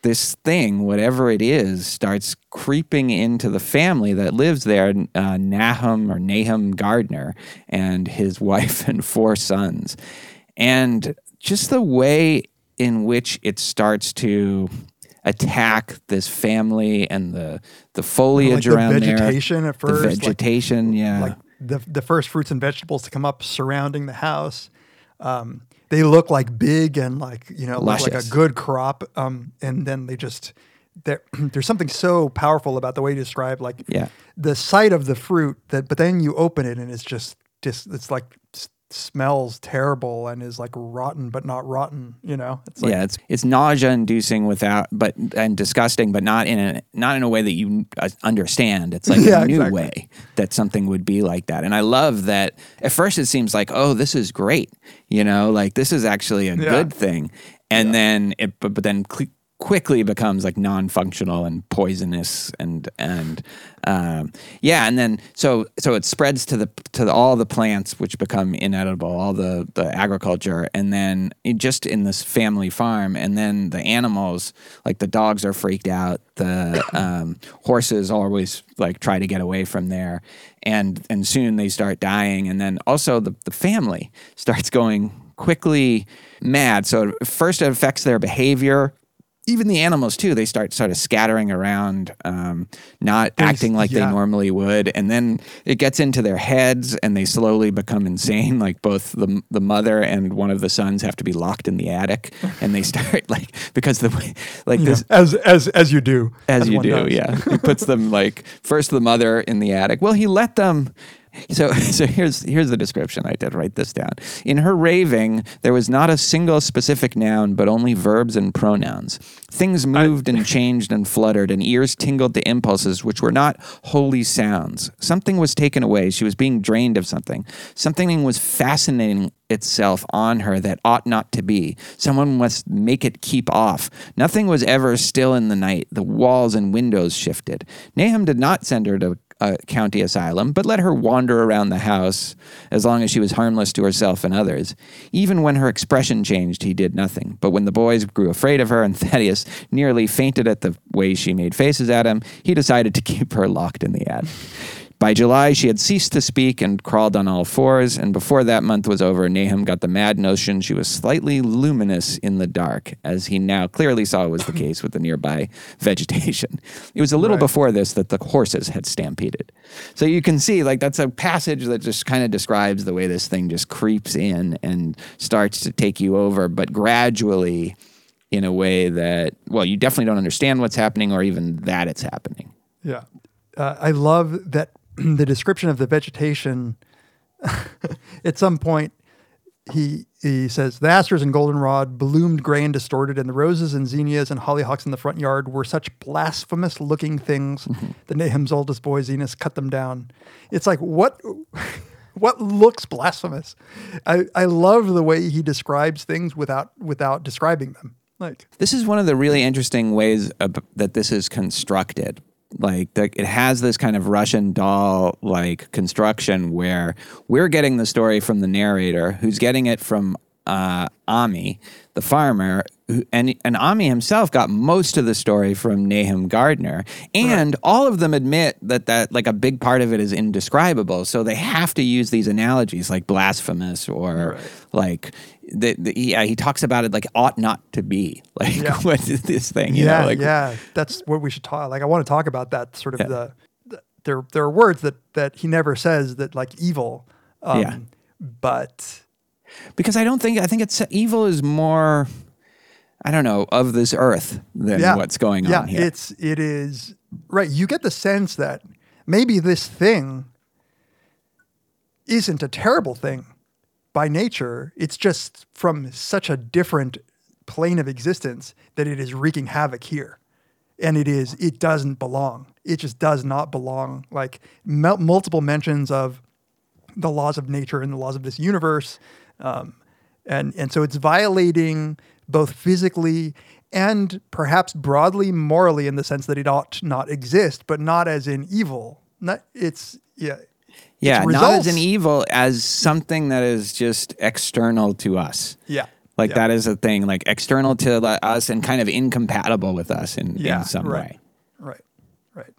this thing, whatever it is, starts creeping into the family that lives there, uh, Nahum or Nahum Gardner and his wife and four sons. And just the way in which it starts to attack this family and the the foliage the around vegetation there, at first, the like- vegetation, yeah, like the the first fruits and vegetables to come up surrounding the house. Um, they look like big and like you know look like a good crop. Um, and then they just there, there's something so powerful about the way you describe like Yeah. the sight of the fruit that but then you open it and it's just just it's like smells terrible and is like rotten but not rotten. You know, it's like yeah, it's it's nausea inducing without but and disgusting, but not in a not in a way that you uh, understand. It's like Yeah, a new exactly. way that something would be like that. And I love that. At first, it seems like oh, this is great. You know, like this is actually a Yeah. good thing. And then it but, but then. Cl- quickly becomes like non-functional and poisonous and and um, yeah and then so so it spreads to the to the, all the plants which become inedible all the the agriculture and then just in this family farm and then the animals like the dogs are freaked out the um, horses always like try to get away from there and and soon they start dying and then also the, the family starts going quickly mad. So first it affects their behavior even the animals too they start sort of scattering around um, not acting like yeah. they normally would and then it gets into their heads and they slowly become insane like both the, the mother and one of the sons have to be locked in the attic and they start like because the way like know, this as as as you do as you do, does. yeah. He puts them like first the mother in the attic. Well, he let them. So, so here's here's the description. I did write this down. In her raving, there was not a single specific noun, but only verbs and pronouns. Things moved and changed and fluttered, and ears tingled to impulses which were not wholly sounds. Something was taken away. She was being drained of something. Something was fascinating itself on her that ought not to be. Someone must make it keep off. Nothing was ever still in the night. The walls and windows shifted. Nahum did not send her to a county asylum, but let her wander around the house as long as she was harmless to herself and others. Even when her expression changed, he did nothing. But when the boys grew afraid of her and Thaddeus nearly fainted at the way she made faces at him, he decided to keep her locked in the attic. By July, she had ceased to speak and crawled on all fours, and before that month was over, Nahum got the mad notion she was slightly luminous in the dark, as he now clearly saw was the case with the nearby vegetation. It was a little before this that the horses had stampeded. So you can see, like, that's a passage that just kind of describes the way this thing just creeps in and starts to take you over, but gradually in a way that, well, you definitely don't understand what's happening or even that it's happening. Yeah. Uh, I love that the description of the vegetation. at some point, he he says the asters and goldenrod bloomed gray and distorted, and the roses and zinnias and hollyhocks in the front yard were such blasphemous looking things mm-hmm. that Nahum's oldest boy Zenas cut them down. It's like what what looks blasphemous. I, I love the way he describes things without without describing them. Like This is one of the really interesting ways of, that this is constructed. Like the, it has this kind of Russian doll like construction where we're getting the story from the narrator, who's getting it from uh, Ammi, the farmer, and and Ammi himself got most of the story from Nahum Gardner, and all of them admit that that like a big part of it is indescribable. So they have to use these analogies like blasphemous or like the, the, yeah, he talks about it like ought not to be like Yeah. what is this thing? You yeah, know, like, yeah, that's what we should talk. Like, I want to talk about that sort of Yeah. the, the there there are words that that he never says that like evil. Um, Yeah. but because I don't think I think it's evil is more I don't know of this earth than yeah, what's going yeah, on here. it's it is right. You get the sense that maybe this thing isn't a terrible thing by nature. It's just from such a different plane of existence that it is wreaking havoc here. And it is, it doesn't belong. It just does not belong. Like mul- multiple mentions of the laws of nature and the laws of this universe. Um, and, and so it's violating both physically and perhaps broadly morally in the sense that it ought not exist, but not as in evil. Not, it's, yeah. yeah, its not as an evil, as something that is just external to us. Yeah. Like Yeah. that is a thing, like external to us and kind of incompatible with us in, Yeah, in some right. way. Right. Right.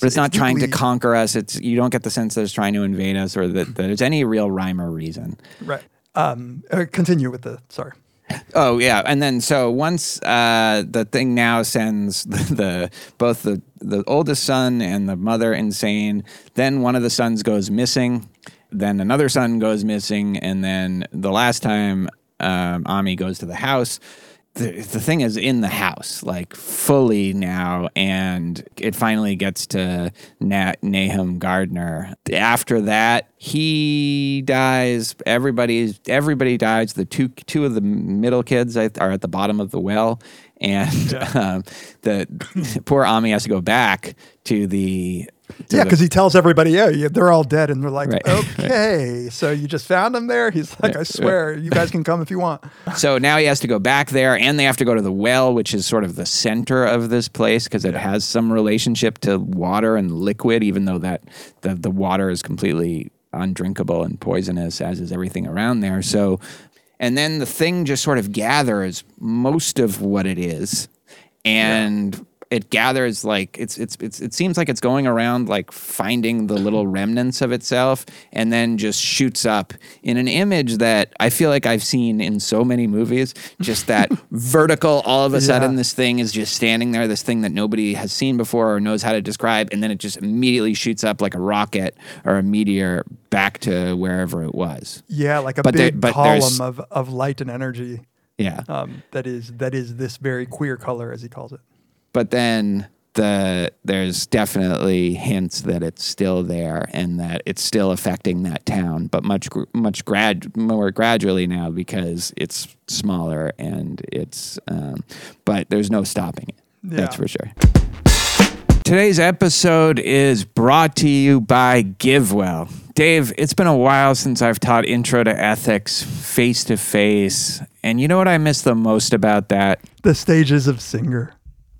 But it's, not trying to conquer us. It's you don't get the sense that it's trying to invade us or that, that there's any real rhyme or reason. Right. Um, uh, continue with the. Sorry. Oh yeah, and then so once uh, the thing now sends the, the both the the oldest son and the mother insane. Then one of the sons goes missing. Then another son goes missing, and then the last time um, Ammi goes to the house. The, the thing is in the house, like fully now, and it finally gets to Nat, Nahum Gardner. After that, he dies. Everybody, everybody dies. The two, two of the middle kids are at the bottom of the well, and um, the poor Ammi has to go back to the. to Yeah, because he tells everybody, yeah, yeah, they're all dead, and they're like, Right. okay, so you just found them there. He's like, I swear, you guys can come if you want. So now he has to go back there, and they have to go to the well, which is sort of the center of this place because it has some relationship to water and liquid, even though that the the water is completely undrinkable and poisonous, as is everything around there. So, and then the thing just sort of gathers most of what it is, and. It gathers like it's, it's it's it seems like it's going around like finding the little remnants of itself and then just shoots up in an image that I feel like I've seen in so many movies. Just that vertical, all of a sudden, Yeah. this thing is just standing there, this thing that nobody has seen before or knows how to describe, and then it just immediately shoots up like a rocket or a meteor back to wherever it was. Yeah, like a But there- big but column of, of light and energy Yeah. um, that is that is this very queer color, as he calls it. But then the there's definitely hints that it's still there and that it's still affecting that town, but much much grad more gradually now because it's smaller and it's. Um, but there's no stopping it. That's for sure. Today's episode is brought to you by GiveWell. Dave, it's been a while since I've taught intro to ethics face to face. And you know what I miss the most about that? The stages of Singer.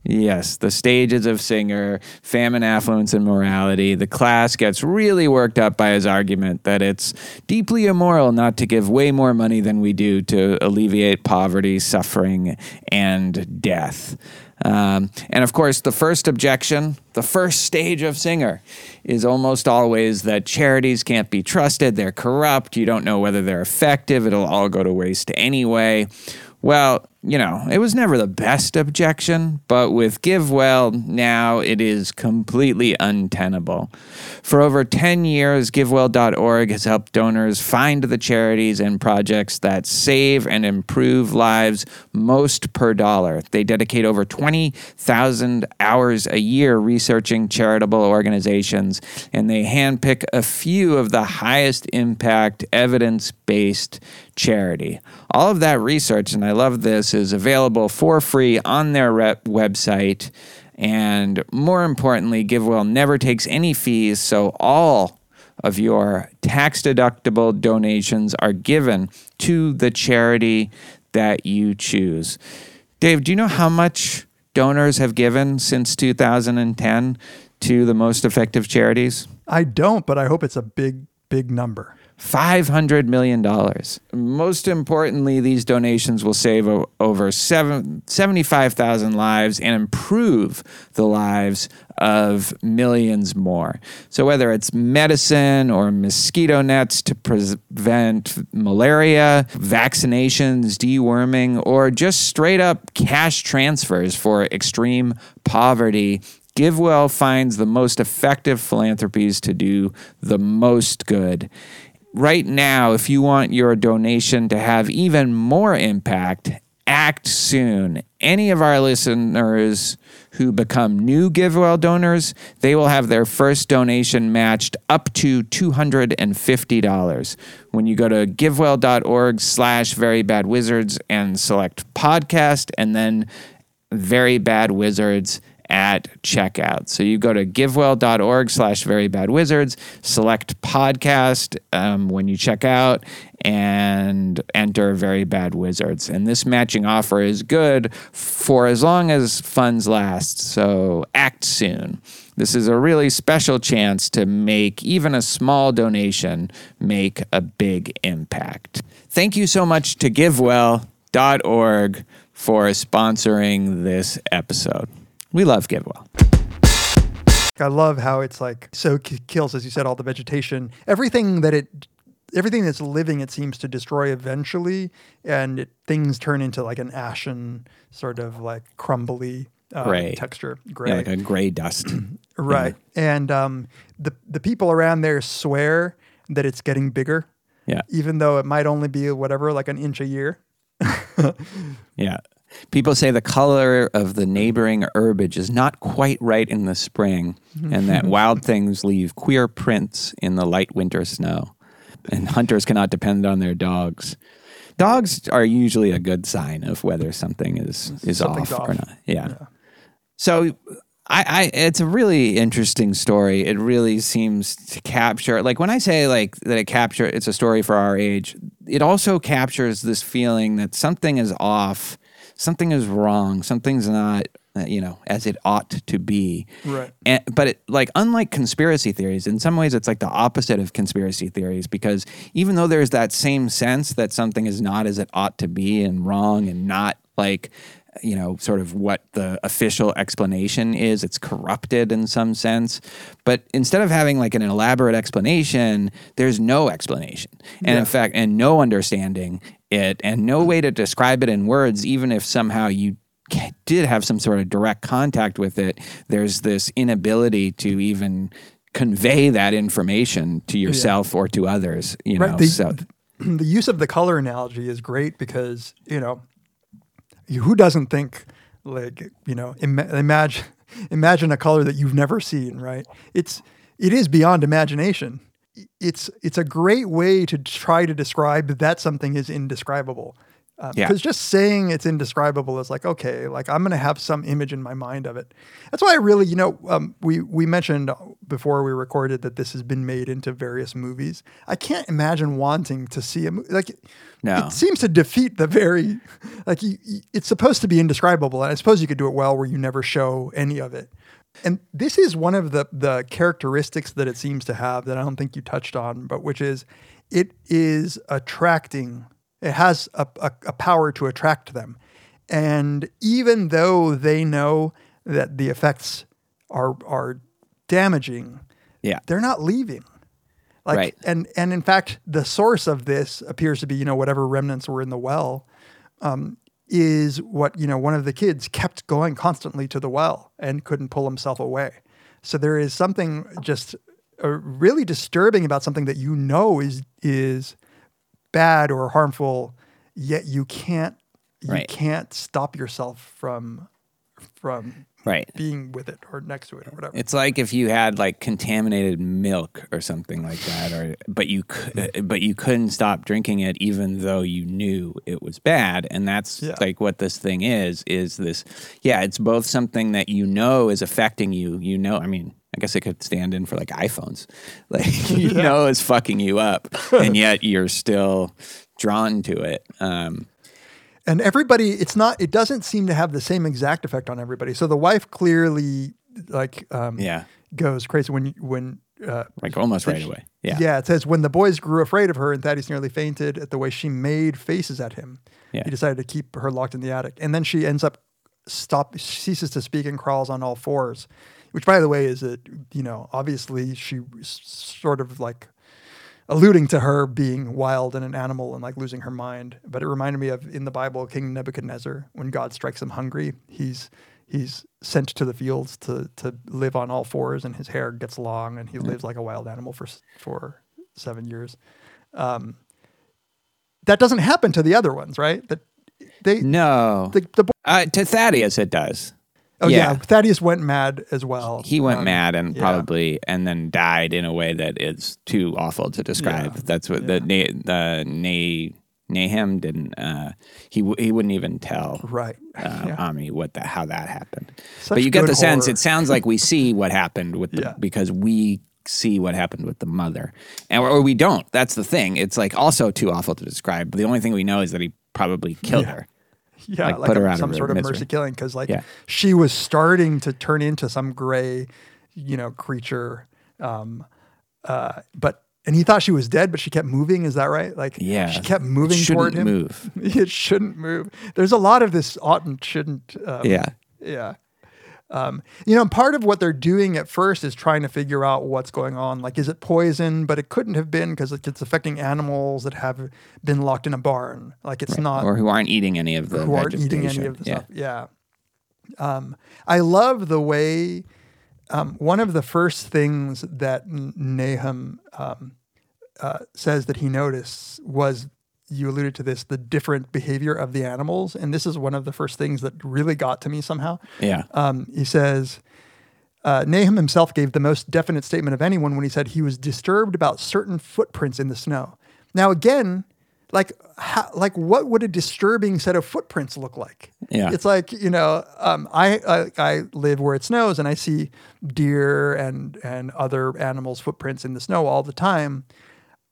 Yes, the stages of Singer, famine, affluence, and morality. The class gets really worked up by his argument that it's deeply immoral not to give way more money than we do to alleviate poverty, suffering, and death. Um, and of course, the first objection, the first stage of Singer, is almost always that charities can't be trusted. They're corrupt. You don't know whether they're effective. It'll all go to waste anyway. Well, you know, it was never the best objection, but with GiveWell, now it is completely untenable. For over 10 years, GiveWell.org has helped donors find the charities and projects that save and improve lives most per dollar. They dedicate over 20,000 hours a year researching charitable organizations, and they handpick a few of the highest impact, evidence based charity. All of that research, and I love this, is available for free on their website. And more importantly, GiveWell never takes any fees, so all of your tax deductible donations are given to the charity that you choose. Dave, do you know how much donors have given since 2010 to the most effective charities? I don't, but I hope it's a big, big number. $500 million. Most importantly, these donations will save over seven, 75,000 lives and improve the lives of millions more. So, whether it's medicine or mosquito nets to prevent malaria, vaccinations, deworming, or just straight up cash transfers for extreme poverty, GiveWell finds the most effective philanthropies to do the most good right now, if you want your donation to have even more impact, act soon. Any of our listeners who become new GiveWell donors, they will have their first donation matched up to $250. When you go to givewell.org slash very bad wizards and select podcast and then very bad wizards at checkout. So you go to givewell.org slash very bad wizards, select podcast um, when you check out, and enter very bad wizards. And this matching offer is good for as long as funds last. So act soon. This is a really special chance to make even a small donation make a big impact. Thank you so much to givewell.org for sponsoring this episode. We love GiveWell. I love how it's like so k- kills, as you said, all the vegetation, everything that it, everything that's living, it seems to destroy eventually, and it, things turn into like an ashen sort of like crumbly uh, Gray. texture, gray, Yeah, like a gray dust. right? And um, the the people around there swear that it's getting bigger, Yeah. even though it might only be whatever, like an inch a year. Yeah. People say the color of the neighboring herbage is not quite right in the spring, and that wild things leave queer prints in the light winter snow, and hunters cannot depend on their dogs. Dogs are usually a good sign of whether something is is Something's off, or off. not. Yeah. So I, I it's a really interesting story. It really seems to capture like when I say like that it capture it's a story for our age, it also captures this feeling that something is off, something is wrong, something's not uh, you know as it ought to be. Right. And, but it, like unlike conspiracy theories, in some ways it's like the opposite of conspiracy theories because even though there's that same sense that something is not as it ought to be and wrong and not like you know sort of what the official explanation is it's corrupted in some sense but instead of having like an elaborate explanation there's no explanation and in fact and no understanding it and no way to describe it in words even if somehow you did have some sort of direct contact with it, there's this inability to even convey that information to yourself or to others. You know, The, so the use of the color analogy is great because you know who doesn't think like you know Im- imagine imagine a color that you've never seen right it's it is beyond imagination it's it's a great way to try to describe that something is indescribable Yeah. because just saying it's indescribable is like okay like i'm going to have some image in my mind of it that's why i really you know um, we we mentioned before we recorded that this has been made into various movies i can't imagine wanting to see a movie like No. it seems to defeat the very like you, you- it's supposed to be indescribable and i suppose you could do it well where you never show any of it and this is one of the the characteristics that it seems to have that i don't think you touched on but which is it is attracting it has a, a, a power to attract them and even though they know that the effects are are damaging yeah, they're not leaving. Like, Right. And and in fact, the source of this appears to be you know whatever remnants were in the well, um, is what you know one of the kids kept going constantly to the well and couldn't pull himself away. So there is something just uh, really disturbing about something that you know is is bad or harmful, yet you can't you Right. can't stop yourself from from right. being with it or next to it or whatever. It's like if you had like contaminated milk or something like that, or but you cou- but you couldn't stop drinking it even though you knew it was bad, and that's Yeah. like what this thing is. Is this? Yeah, it's both something that you know is affecting you. You know, I mean, I guess it could stand in for like iPhones, like you know is fucking you up, and yet you're still drawn to it. Um, and everybody it's not it doesn't seem to have the same exact effect on everybody so the wife clearly like um yeah, goes crazy when when uh like almost right away. Yeah, yeah. it says when the boys grew afraid of her and Thaddeus nearly fainted at the way she made faces at him Yeah. he decided to keep her locked in the attic and then she ends up stop ceases to speak and crawls on all fours which by the way is a you know obviously she sort of like alluding to her being wild and an animal and like losing her mind. But it reminded me of in the Bible, King Nebuchadnezzar, when God strikes him hungry, he's he's sent to the fields to to live on all fours, and his hair gets long, and he lives like a wild animal for for seven years. Um, that doesn't happen to the other ones, right? That they no, the, the boy, uh, to Thaddeus it does. Oh yeah. yeah. Thaddeus went mad as well. he went Um, mad and yeah. probably and then died in a way that is too awful to describe. Yeah. That's what the Na- the Na- Nahum didn't. Uh, he he wouldn't even tell right. uh. Ammi what the how that happened. Such but you get the sense it sounds like we see what happened with the because we see what happened with the mother, and or we don't. That's the thing. It's like also too awful to describe. But The only thing we know is that he probably killed her. Yeah, like, like, put a- her out some her sort of misery. mercy killing because like Yeah. she was starting to turn into some gray, you know, creature. Um, uh, but and he thought she was dead, but she kept moving. Is that right? Like, Yeah. she kept moving toward shouldn't him. move. it shouldn't move. There's a lot of this ought and shouldn't. Um, Yeah. yeah. Um, you know, part of what they're doing at first is trying to figure out what's going on. Like, is it poison? But it couldn't have been because it's affecting animals that have been locked in a barn. Like, it's not or who aren't eating any of the who aren't eating any of the yeah. stuff. Yeah. Um, I love the way um, one of the first things that Nahum um, uh, says that he noticed was you alluded to this the different behavior of the animals, and this is one of the first things that really got to me somehow. Yeah. Um, he says, uh, Nahum himself gave the most definite statement of anyone when he said he was disturbed about certain footprints in the snow. Now, again, like, how, like, what would a disturbing set of footprints look like? Yeah. it's like you know, um, I, I I live where it snows, and I see deer and and other animals' footprints in the snow all the time.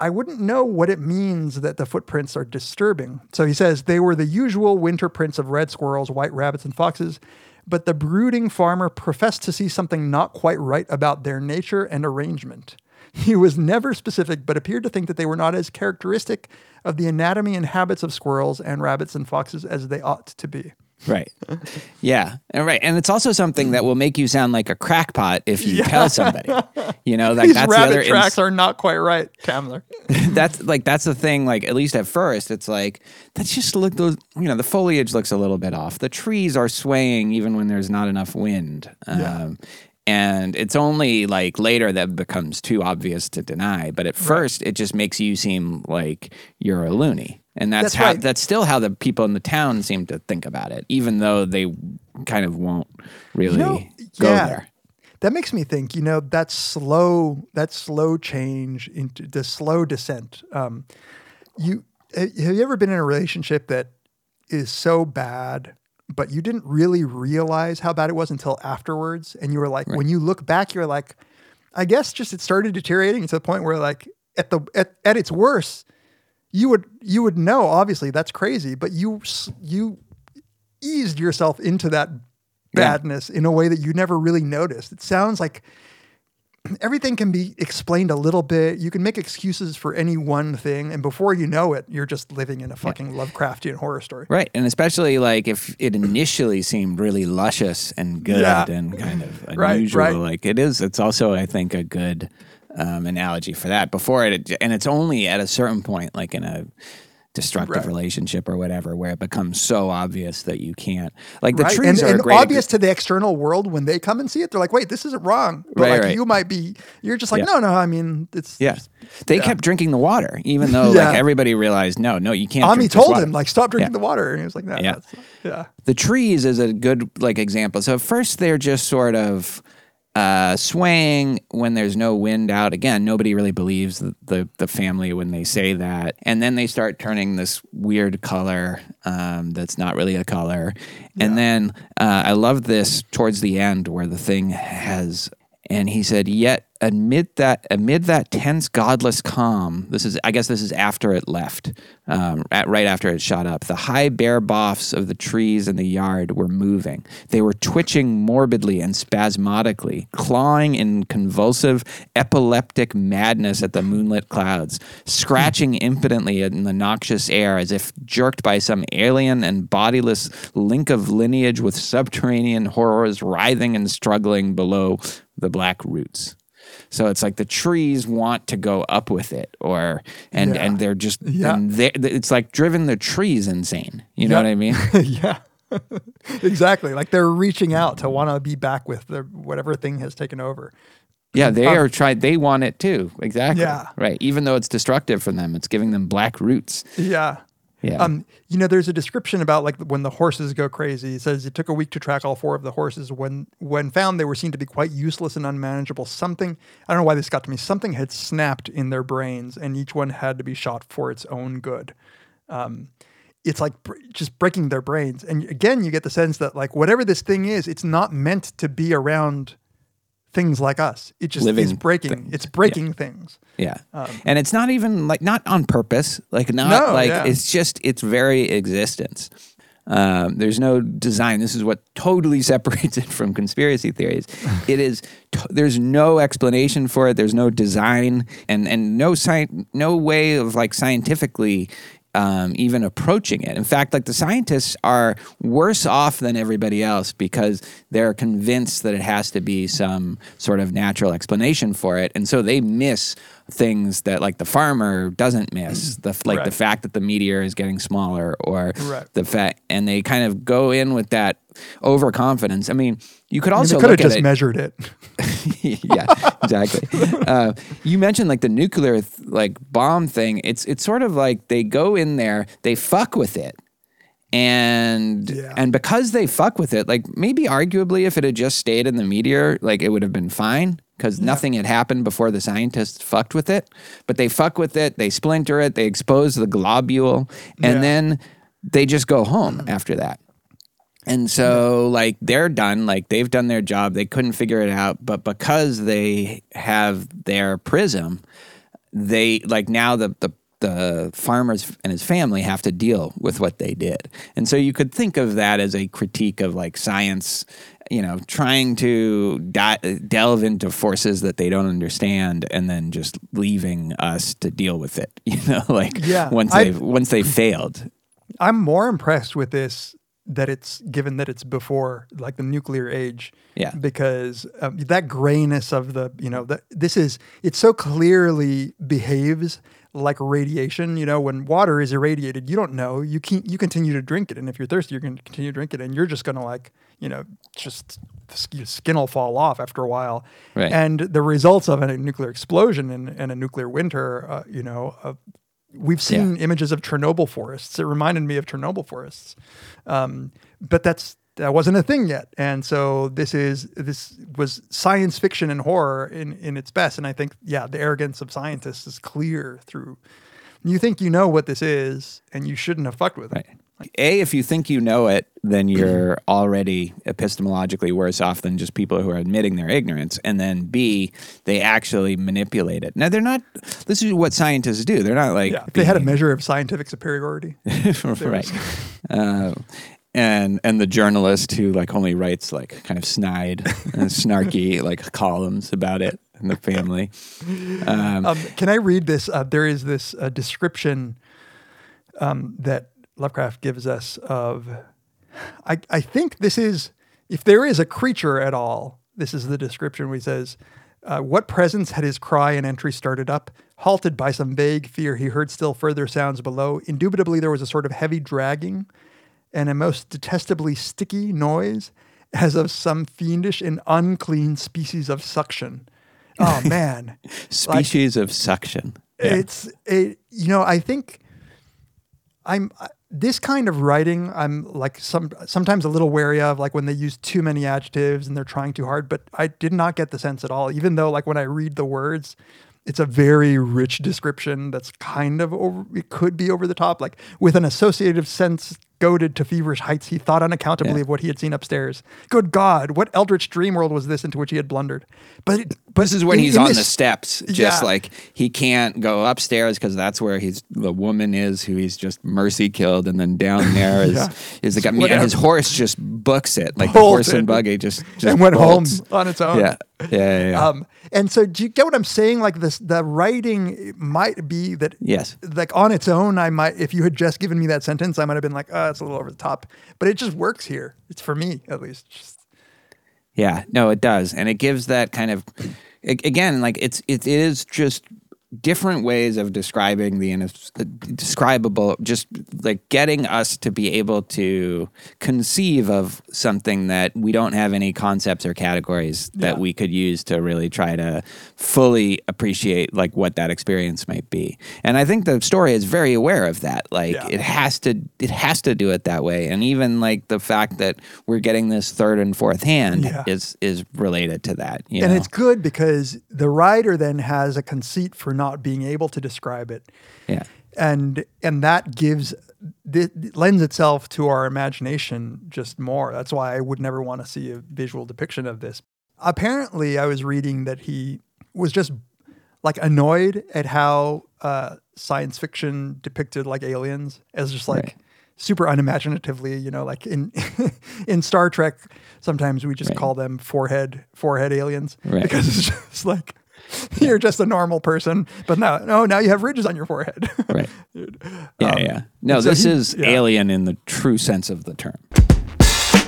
I wouldn't know what it means that the footprints are disturbing. So he says they were the usual winter prints of red squirrels, white rabbits, and foxes, but the brooding farmer professed to see something not quite right about their nature and arrangement. He was never specific, but appeared to think that they were not as characteristic of the anatomy and habits of squirrels and rabbits and foxes as they ought to be. Right. Yeah. And right. And it's also something that will make you sound like a crackpot if you tell somebody. You know, like These that's the other rabbit ins- tracks are not quite right, Tamler. that's like that's the thing. Like at least at first, it's like that's just look those. You know, the foliage looks a little bit off. The trees are swaying even when there's not enough wind. Um, And it's only like later that becomes too obvious to deny. But at first, it just makes you seem like you're a loony, and that's, That's how right. that's still how the people in the town seem to think about it, even though they kind of won't really know, go yeah. there. That makes me think, you know, that slow, that slow change into the slow descent. Um, you have you ever been in a relationship that is so bad, but you didn't really realize how bad it was until afterwards, and you were like, when you look back, you're like, I guess just it started deteriorating to the point where like at the at, at its worst, you would you would know obviously that's crazy, but you you eased yourself into that badness in a way that you never really noticed. It sounds like everything can be explained a little bit. You can make excuses for any one thing, and before you know it, you're just living in a fucking Lovecraftian horror story. Right. And especially like if it initially seemed really luscious and good Yeah. and kind of Right, unusual, right. like it is, it's also, I think, a good um, analogy for that. Before it, and it's only at a certain point, like in a destructive Right. relationship or whatever, where it becomes so obvious that you can't. Like the right? trees and, are and great. obvious to the external world when they come and see it. They're like, "Wait, this isn't wrong." But Right, like right. you might be, you're just like, Yeah. "No, no." I mean, it's Yeah. They kept drinking the water, even though Yeah. like everybody realized, no, no, you can't. Ammi drink told him like, "Stop drinking Yeah. the water," and he was like, "No, Yeah. yeah." the trees is a good like example. So at first they're just sort of uh, swaying when there's no wind out. Again, nobody really believes the, the the family when they say that, and then they start turning this weird color um, that's not really a color. And then uh, I love this towards the end where the thing has. And he said, "Yet amid that amid that tense, godless calm, this is I guess this is after it left, um, at, right after it shot up. The high bare boughs of the trees in the yard were moving. They were twitching morbidly and spasmodically, clawing in convulsive, epileptic madness at the moonlit clouds, scratching impotently in the noxious air as if jerked by some alien and bodiless link of lineage with subterranean horrors writhing and struggling below the black roots. So it's like the trees want to go up with it, or and Yeah. and they're just Yeah. and they it's like driven the trees insane. You know Yep. what I mean? yeah. exactly. Like they're reaching out to want to be back with their whatever thing has taken over. Yeah, they um, are trying. They want it too. Exactly. Yeah. Right. Even though it's destructive for them, it's giving them black roots. Yeah. Yeah. Um, you know, there's a description about like when the horses go crazy. It says it took a week to track all four of the horses. When when found, they were seen to be quite useless and unmanageable. Something I don't know why this got to me. Something had snapped in their brains, and each one had to be shot for its own good. Um, it's like br- just breaking their brains. And again, you get the sense that like whatever this thing is, it's not meant to be around things like us. It just is breaking. things. It's breaking things. Yeah. and it's not even like not on purpose. Like not No, like yeah. it's just its very existence. Um, there's no design. This is what totally separates it from conspiracy theories. it is. T- there's no explanation for it. There's no design, and and no sci- no way of like scientifically um, even approaching it. In fact, like the scientists are worse off than everybody else because they're convinced that it has to be some sort of natural explanation for it, and so they miss things that like the farmer doesn't miss. The like the fact that the meteor is getting smaller, or Right. the fact, and they kind of go in with that overconfidence. I mean, you could I mean, also could have just it measured it. yeah, exactly. Uh, you mentioned like the nuclear th- like bomb thing. It's it's sort of like they go in there, they fuck with it, and Yeah. and because they fuck with it, like maybe arguably if it had just stayed in the meteor, like it would have been fine because nothing had happened before the scientists fucked with it. But they fuck with it, they splinter it, they expose the globule, and Yeah. then they just go home after that. And so, like, they're done. Like, they've done their job. They couldn't figure it out. But because they have their prism, they, like, now the, the, the farmers and his family have to deal with what they did. And so you could think of that as a critique of, like, science, you know, trying to di- delve into forces that they don't understand and then just leaving us to deal with it, you know, like, Yeah, once I- they've, once they failed. I'm more impressed with this that it's given that it's before like the nuclear age. Yeah. Because um, that grayness of the, you know, the, this is, it so clearly behaves like radiation. You know, when water is irradiated, you don't know. You can you continue to drink it, and if you're thirsty, you're going to continue to drink it, and you're just going to like, you know, just the your skin will fall off after a while. Right. And the results of a nuclear explosion and, and a nuclear winter, uh, you know, uh, we've seen images of Chernobyl forests. It reminded me of Chernobyl forests, um, but that's that wasn't a thing yet. And so this is this was science fiction and horror in in its best. And I think yeah, the arrogance of scientists is clear through. You think you know what this is, and you shouldn't have fucked with it. A, if you think you know it, then you're already epistemologically worse off than just people who are admitting their ignorance. And then B, they actually manipulate it. Now, they're not, this is what scientists do. They're not like, Yeah, they had a measure of scientific superiority. right. Uh, and and the journalist who like only writes like kind of snide and snarky like columns about it and the family. Um, Um, can I read this? Uh, there is this uh, description um, that Lovecraft gives us of. I, I think this is, if there is a creature at all, this is the description where he says, uh, What presence had his cry and entry started up? Halted by some vague fear, he heard still further sounds below. Indubitably, there was a sort of heavy dragging and a most detestably sticky noise, as of some fiendish and unclean species of suction. Oh, man. species of suction. It's a you know I think I'm this kind of writing I'm like some sometimes a little wary of like when they use too many adjectives and they're trying too hard but I did not get the sense at all. Even though like when I read the words it's a very rich description that's kind of over it could be over the top like with an associative sense goaded to feverish heights he thought unaccountably Yeah. of what he had seen upstairs good god what eldritch dream world was this into which he had blundered but it, but This is when in- he's in on this- the steps, just Yeah. like he can't go upstairs because that's where he's the woman is who he's just mercy killed, and then down there is Yeah. is the guy. And his horse just books it, like the horse and buggy just just and went bolts. home on its own. Yeah, yeah, yeah. yeah. Um, and so do you get what I'm saying? Like this, the writing might be that, yes, like on its own, I might, if you had just given me that sentence, I might have been like, oh, it's a little over the top, but it just works here. It's for me, at least. Just, Yeah, no, it does, and it gives that kind of again, like it's it is just different ways of describing the uh, just like getting us to be able to conceive of something that we don't have any concepts or categories that Yeah. we could use to really try to fully appreciate like what that experience might be. And I think the story is very aware of that. Like Yeah. it has to it has to do it that way. And even like the fact that we're getting this third and fourth hand Yeah. is is related to that. You and know? it's good because the writer then has a conceit for not being able to describe it. yeah. and and that gives th- lends itself to our imagination just more. That's why I would never want to see a visual depiction of this. Apparently, I was reading that he was just like annoyed at how uh, science fiction depicted like aliens as just like Right. super unimaginatively, you know, like in in Star Trek, sometimes we just Right. call them forehead forehead aliens Right. because it's just like you're just a normal person, but now no, now you have ridges on your forehead. Right. Yeah, yeah. No, Um, so this he- is yeah. alien in the true sense of the term.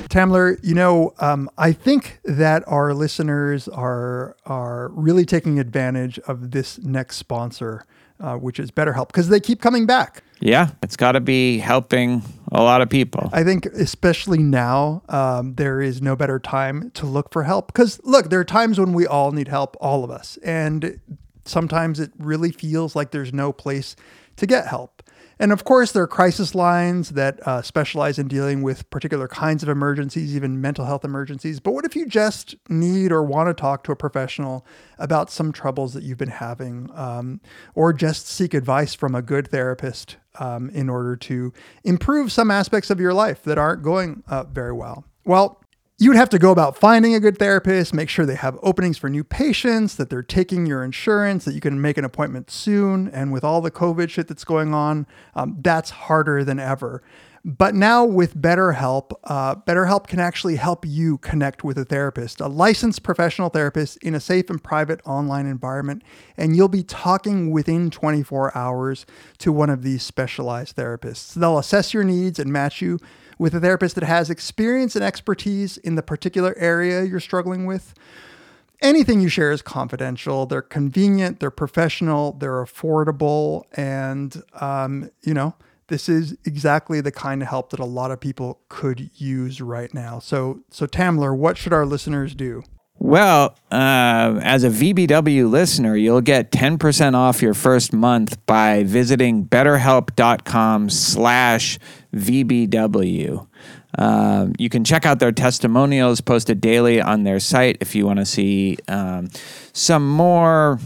Tamler, you know, um, I think that our listeners are are really taking advantage of this next sponsor, uh, which is BetterHelp, because they keep coming back. Yeah, it's got to be helping a lot of people. I think, especially now, um, there is no better time to look for help. Because look, there are times when we all need help, all of us, and sometimes it really feels like there's no place to get help. And of course, there are crisis lines that uh, specialize in dealing with particular kinds of emergencies, even mental health emergencies. But what if you just need or want to talk to a professional about some troubles that you've been having, um, or just seek advice from a good therapist um, in order to improve some aspects of your life that aren't going uh, very well? Well, you would have to go about finding a good therapist, make sure they have openings for new patients, that they're taking your insurance, that you can make an appointment soon. And with all the COVID shit that's going on, um, that's harder than ever. But now with BetterHelp, uh, BetterHelp can actually help you connect with a therapist, a licensed professional therapist in a safe and private online environment. And you'll be talking within 24 hours to one of these specialized therapists. They'll assess your needs and match you with a therapist that has experience and expertise in the particular area you're struggling with. Anything you share is confidential. They're convenient, they're professional, they're affordable, and um, you know this is exactly the kind of help that a lot of people could use right now. So, so Tamler, what should our listeners do? Well, uh, as a VBW listener, you'll get 10% off your first month by visiting betterhelp.com slash VBW. Um, you can check out their testimonials posted daily on their site if you want to see um, some more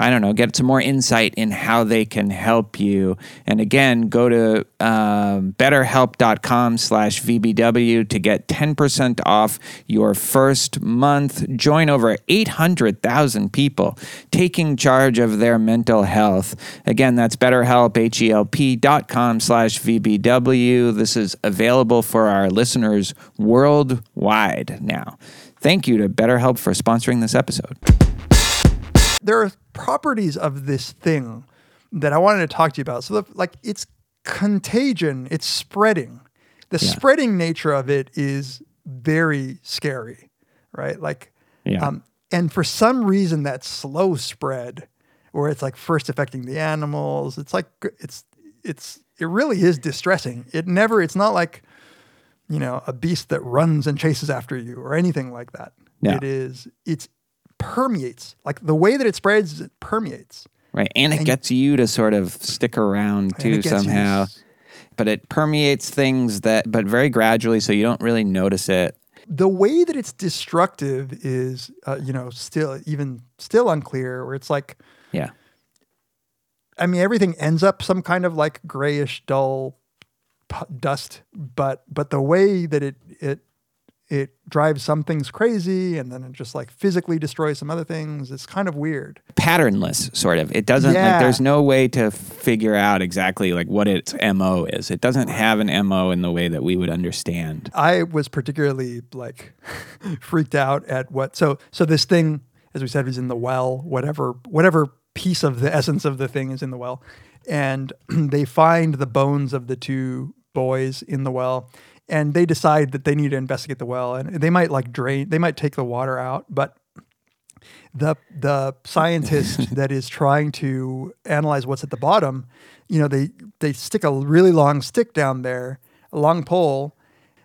I don't know, get some more insight in how they can help you. And again, go to um, betterhelp.com slash VBW to get 10% off your first month. Join over 800,000 people taking charge of their mental health. Again, that's betterhelp, H-E-L-P dot com slash VBW. This is available for our listeners worldwide now. Thank you to BetterHelp for sponsoring this episode. There are properties of this thing that I wanted to talk to you about. So, the, like, it's contagion, it's spreading. The Yeah. spreading nature of it is very scary, right? Like, Yeah. um, and for some reason, that slow spread, where it's like first affecting the animals, it's like it's it's it really is distressing. It never, it's not like you know a beast that runs and chases after you or anything like that. Yeah. It is it's permeates like the way that it spreads it permeates Right. And it gets you to sort of stick around too it gets you to somehow. But it permeates things that, but very gradually, so you don't really notice it. the way that it's destructive is uh, you know still even still unclear where it's like Yeah. i mean everything ends up some kind of like grayish dull dust but but the way that it it it drives some things crazy and then it just like physically destroys some other things it's kind of weird Patternless, sort of. It doesn't, like, there's no way to figure out exactly like what its MO is. It doesn't have an MO in the way that we would understand. I was particularly like freaked out at what so so this thing as we said was in the well whatever whatever piece of the essence of the thing is in the well and they find the bones of the two boys in the well and they decide that they need to investigate the well and they might like drain they might take the water out but the the scientist that is trying to analyze what's at the bottom, you know, they they stick a really long stick down there, a long pole.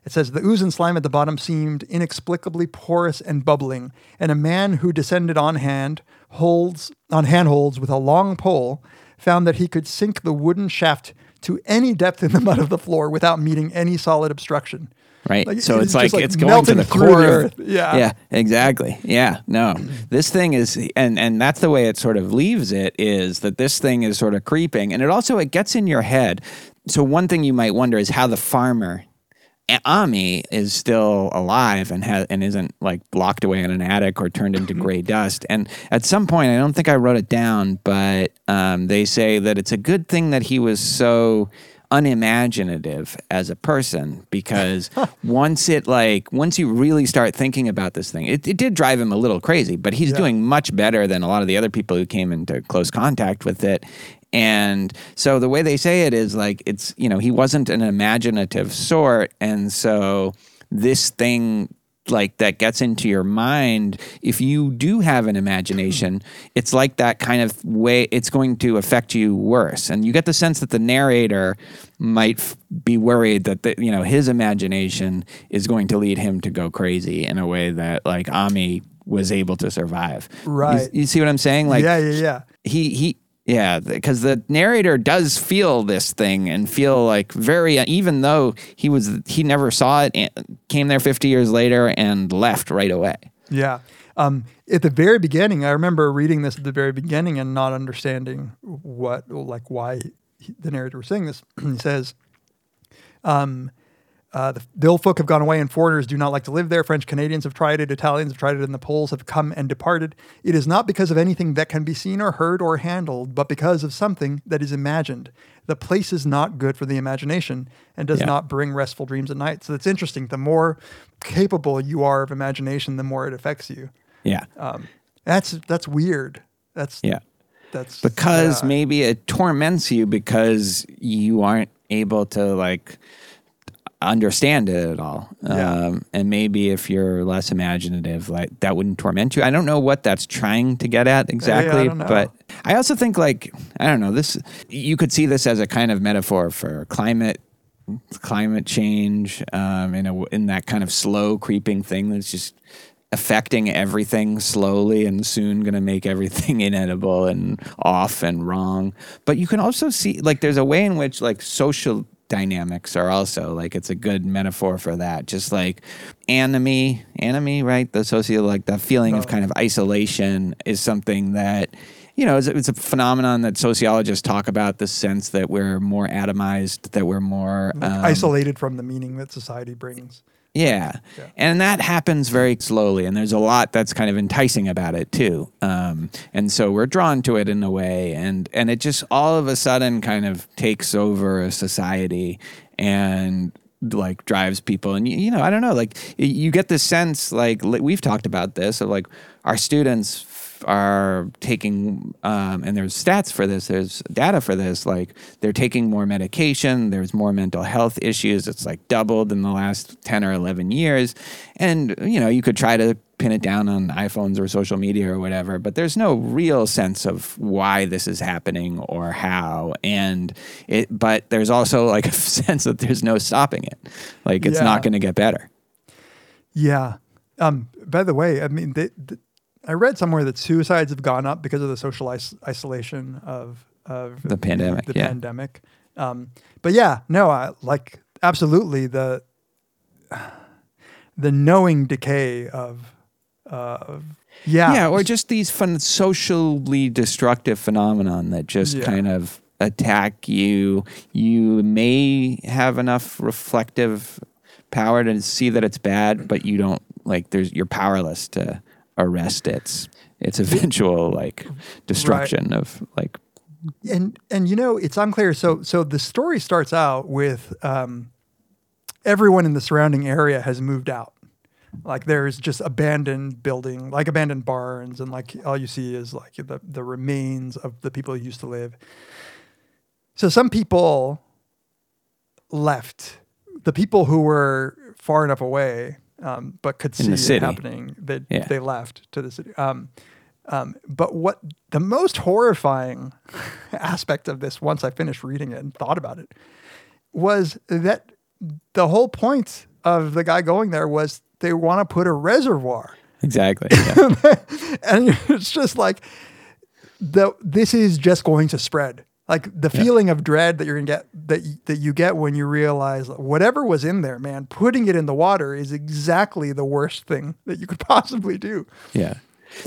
It says the ooze and slime at the bottom seemed inexplicably porous and bubbling, and a man who descended on hand holds on handholds with a long pole found that he could sink the wooden shaft to any depth in the mud of the floor without meeting any solid obstruction. Right. Like, so it's it's like, like, it's going to the core the earth. Yeah. Yeah, exactly. Yeah. No. This thing is and and that's the way it sort of leaves it is that this thing is sort of creeping and it also it gets in your head. So one thing you might wonder is how the farmer Ammi is still alive and has and isn't like locked away in an attic or turned into gray dust. And at some point, I don't think I wrote it down, but um, they say that it's a good thing that he was so unimaginative as a person because once it like once you really start thinking about this thing, it, it did drive him a little crazy, but he's doing much better than a lot of the other people who came into close contact with it. And so the way they say it is like it's you know he wasn't an imaginative sort, and so this thing like that gets into your mind if you do have an imagination it's like that kind of way it's going to affect you worse and you get the sense that the narrator might f- be worried that the, you know his imagination is going to lead him to go crazy in a way that like Ammi was able to survive You- Right. you, see what i'm saying like yeah, yeah, yeah. he he yeah because the narrator does feel this thing and feel like very even though he was he never saw it came there 50 years later and left right away Yeah. Um, at the very beginning, I remember reading this at the very beginning and not understanding what, like, why he, the narrator was saying this. he says, um, uh, the, the old folk have gone away and foreigners do not like to live there. French Canadians have tried it, Italians have tried it, and the Poles have come and departed. It is not because of anything that can be seen or heard or handled, but because of something that is imagined. The place is not good for the imagination and does Yeah. not bring restful dreams at night. So it's interesting. The more capable you are of imagination, the more it affects you. yeah That's that's weird. That's yeah That's because yeah. maybe it torments you because you aren't able to like understand it at all Yeah. um, and maybe if you're less imaginative like that wouldn't torment you i don't know what that's trying to get at exactly don't know. but i also think like i don't know this you could see this as a kind of metaphor for climate climate change um, in a in that kind of slow creeping thing that's just affecting everything slowly and soon going to make everything inedible and off and wrong. But you can also see like there's a way in which like social dynamics are also like it's a good metaphor for that. Just like anomie, anomie, right? The socio like the feeling of kind of isolation is something that you know, it's, a- it's a phenomenon that sociologists talk about the sense that we're more atomized, that we're more um, isolated from the meaning that society brings. Yeah. And that happens very slowly. And there's a lot that's kind of enticing about it too. Um, and so we're drawn to it in a way. And, and it just all of a sudden kind of takes over a society and like drives people. And, you, you know, I don't know, like you get this sense, like we've talked about this, of like our students are taking um, and there's stats for this there's data for this like they're taking more medication there's more mental health issues it's like doubled in the last 10 or 11 years and you know you could try to pin it down on iphones or social media or whatever but there's no real sense of why this is happening or how and it but there's also like a sense that there's no stopping it like it's Yeah. not going to get better Yeah. Um, by the way, I mean, they, th- I read somewhere that suicides have gone up because of the social is- isolation of of The pandemic, The yeah. pandemic. Um, but yeah, no, I like absolutely the the knowing decay of yeah yeah or just these fun socially destructive phenomenon that just Yeah. kind of attack you you may have enough reflective power to see that it's bad but you don't like there's you're powerless to arrest its its eventual like destruction of like and and you know it's unclear. So so the story starts out with um everyone in the surrounding area has moved out. Like there's just abandoned building like abandoned barns and like all you see is like the the remains of the people who used to live. So some people left. The people who were far enough away um, but could In see it happening they, Yeah. they left to the city um, um, but what the most horrifying aspect of this, once I finished reading it and thought about it, was that the whole point of the guy going there was they want to put a reservoir. exactly yeah. And it's just like, the, this is just going to spread. Like the feeling of dread that you're gonna get that y- that you get when you realize whatever was in there, man, putting it in the water is exactly the worst thing that you could possibly do. yeah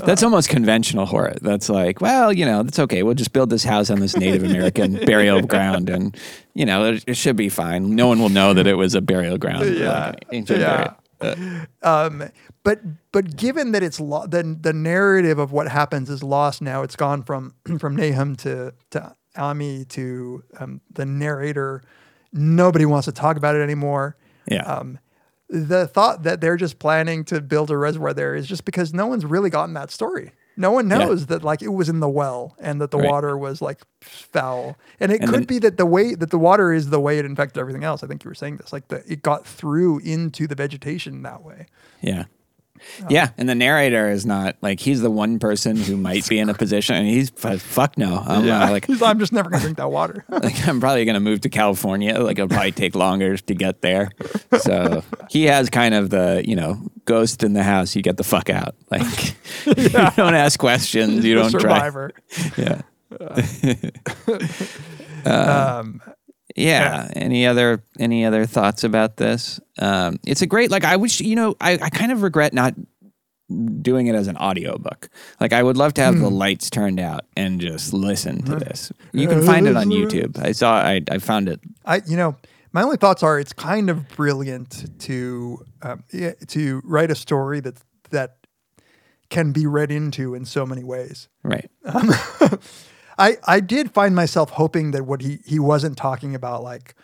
that's uh, almost conventional horror. That's like, well, you know, that's okay. We'll just build this house on this Native American burial ground, and you know, it, it should be fine. No one will know that it was a burial ground, like Yeah. ancient Yeah. burial. Uh, um, but but given that it's lo- the the narrative of what happens is lost now, it's gone from from Nahum to to Ammi to um, the narrator Nobody wants to talk about it anymore. Yeah. Um, the thought that they're just planning to build a reservoir there is just because no one's really gotten that story. No one Yeah. knows that like it was in the well and that the Right. water was like foul. And it And could then- be that the way that the water is the way it infected everything else. I think you were saying this, like that it got through into the vegetation that way. Yeah. Oh. Yeah, and the narrator is not like he's the one person who might be in a position, and he's fuck no. I'm uh, like, I'm just never gonna drink that water. like I'm probably gonna move to California. Like it'll probably take longer to get there. So he has kind of the you know ghost in the house. You get the fuck out. Like you don't ask questions. You don't try. survivor. Yeah. Um, Yeah. Any other any other thoughts about this? Um, it's a great like I wish you know I, I kind of regret not doing it as an audiobook. Like I would love to have Hmm. the lights turned out and just listen to this. You can find it on YouTube. I saw I I found it. I, you know, my only thoughts are it's kind of brilliant to um, to write a story that that can be read into in so many ways. Right. I I did find myself hoping that what he he wasn't talking about like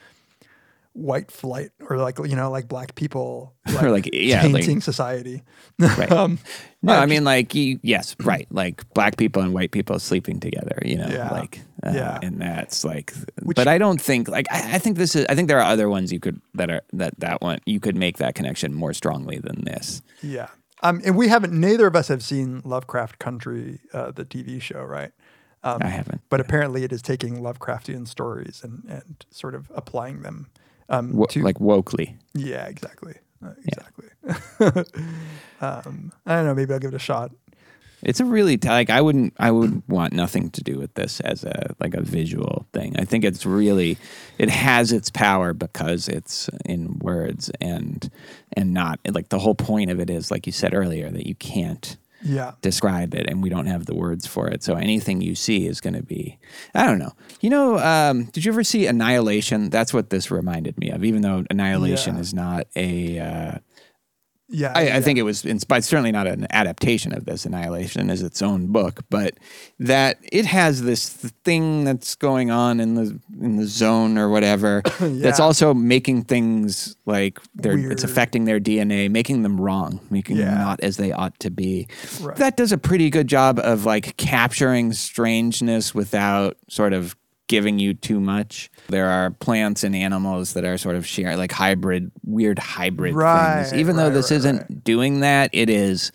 white flight or like you know like black people like, Or like, yeah, like- society. Right. um, No, I I mean like you, yes, right. Like black people and white people sleeping together, you know, Yeah. like uh, Yeah. and that's like Which- but I don't think like I, I think this is I think there are other ones you could that are that that one you could make that connection more strongly than this. Yeah. Um, and we haven't, neither of us have seen Lovecraft Country, uh, the TV show, right? Um, I haven't. But apparently it is taking Lovecraftian stories and, and sort of applying them um, Wo- to. like wokely. yeah, exactly. Uh, exactly. um, I don't know. Maybe I'll give it a shot. It's a really t- like I wouldn't I would want nothing to do with this as a like a visual thing. I think it's really it has its power because it's in words and and not like the whole point of it is like you said earlier that you can't Yeah. describe it and we don't have the words for it. So anything you see is going to be I don't know. You know, um, did you ever see Annihilation? That's what this reminded me of. Even though Annihilation Yeah. is not a uh, Yeah. I, yeah. I think it was inspired. Certainly not an adaptation of this. Annihilation is its own book, but that it has this th- thing that's going on in the in the zone or whatever. That's also making things like they're it's affecting their DNA, making them wrong, making them not as they ought to be. Right. That does a pretty good job of like capturing strangeness without sort of giving you too much. There are plants and animals that are sort of share like hybrid, weird hybrid Right, things. Even though this right, isn't doing that, it is.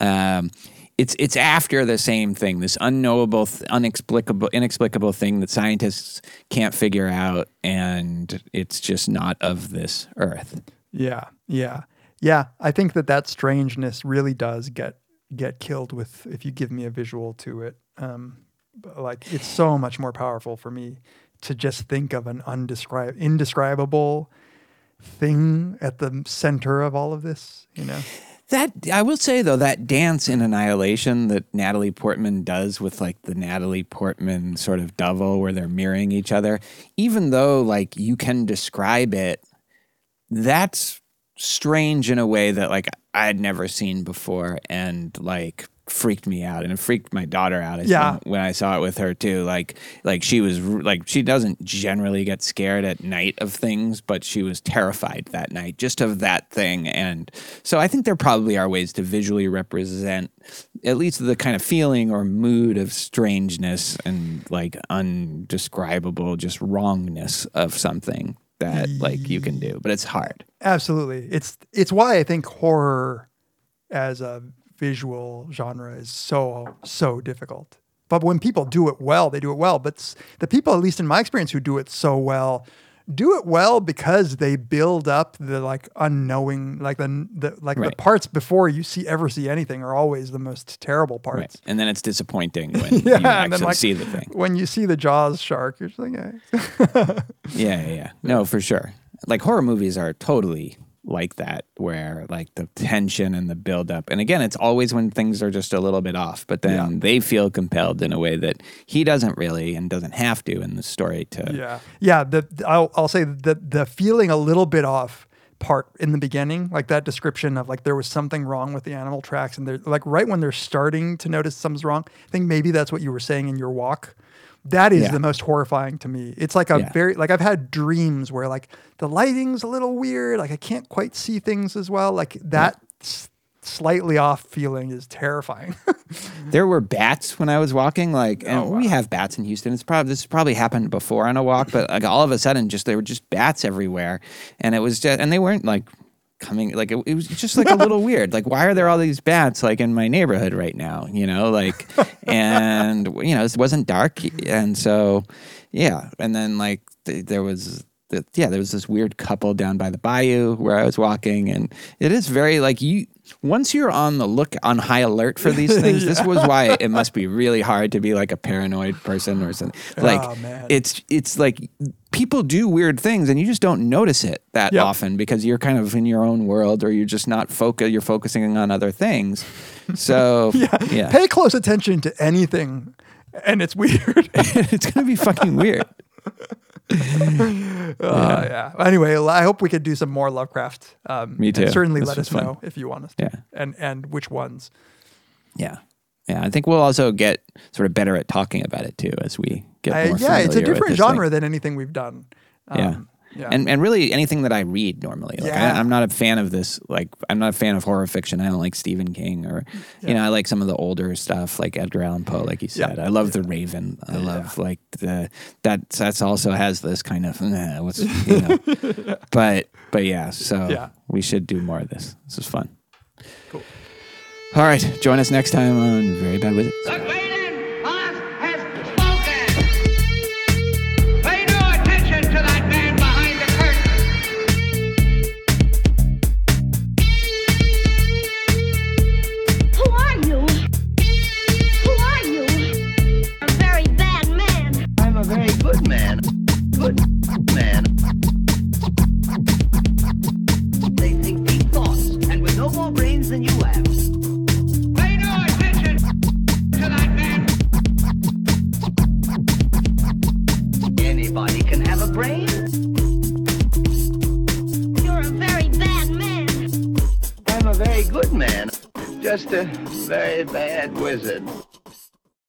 Um, it's it's after the same thing, this unknowable, th- inexplicable, inexplicable thing that scientists can't figure out, and it's just not of this earth. Yeah, yeah, yeah. I think that that strangeness really does get get killed with if you give me a visual to it. Um, like it's so much more powerful for me to just think of an undescribed, indescribable thing at the center of all of this. You know, That I will say though, that dance in Annihilation that Natalie Portman does with like the Natalie Portman sort of double where they're mirroring each other, even though like you can describe it, that's strange in a way that like I'd never seen before and like freaked me out and it freaked my daughter out I Yeah. think, when I saw it with her too like like she was like she doesn't generally get scared at night of things but she was terrified that night just of that thing and so I think there probably are ways to visually represent at least the kind of feeling or mood of strangeness and like undescribable just wrongness of something that like you can do but it's hard absolutely. It's it's why I think horror as a visual genre is so so difficult. But when people do it well, they do it well. But the people, at least in my experience, who do it so well, do it well because they build up the like unknowing, like the, the like the parts before you see ever see anything are always the most terrible parts. Right. And then it's disappointing when you Yeah, and actually then like see the thing. when you see the Jaws shark, you're just like, eh. Yeah, yeah, yeah. No, for sure. Like horror movies are totally like that, where like the tension and the buildup. And again, it's always when things are just a little bit off, but then Yeah. they feel compelled in a way that he doesn't really and doesn't have to in the story to. Yeah, yeah. The I'll I'll say the the feeling a little bit off part in the beginning, like that description of like there was something wrong with the animal tracks, and they're like right when they're starting to notice something's wrong. I think maybe that's what you were saying in your walk, That is Yeah. the most horrifying to me. It's like a Yeah. very like I've had dreams where like the lighting's a little weird, like I can't quite see things as well. Like that s- slightly off feeling is terrifying. There were bats when I was walking, like, oh, and Oh, we have bats in Houston. It's probably this probably happened before on a walk, but like all of a sudden, just there were just bats everywhere, and it was just, and they weren't like coming, like it, it was just like a little weird. Like, why are there all these bats like in my neighborhood right now? You know, like, and you know, it wasn't dark, and so yeah, and then like th- there was. The, yeah, there was this weird couple down by the bayou where I was walking, and it is very like you. Once you're on the look, on high alert for these things, this was why it must be really hard to be like a paranoid person or something. Like Oh, it's it's like people do weird things, and you just don't notice it that Yep. often because you're kind of in your own world, or you're just not focused You're focusing on other things. So yeah, yeah. Pay close attention to anything and it's weird. it's gonna be fucking weird. Uh, yeah. Anyway, I hope we could do some more Lovecraft. Um, Me too. certainly This let us fun. know if you want us. To. Yeah. And and which ones. Yeah. Yeah, I think we'll also get sort of better at talking about it too as we get I- more yeah, it's a different this thing. genre than anything we've done. Um, yeah. And and really anything that I read normally. Like Yeah. I, I'm not a fan of this. Like I'm not a fan of horror fiction. I don't like Stephen King or you know I like some of the older stuff like Edgar Allan Poe. Like you Yeah. said, I love The Raven. I love like the that that's also has this kind of eh, what's you know. but but yeah. So Yeah. we should do more of this. This is fun. Cool. All right. Join us next time on Very Bad Wizards. Than you. Pay no attention to that man. Anybody can have a brain. You're a very bad man. I'm a very good man. Just a very bad wizard.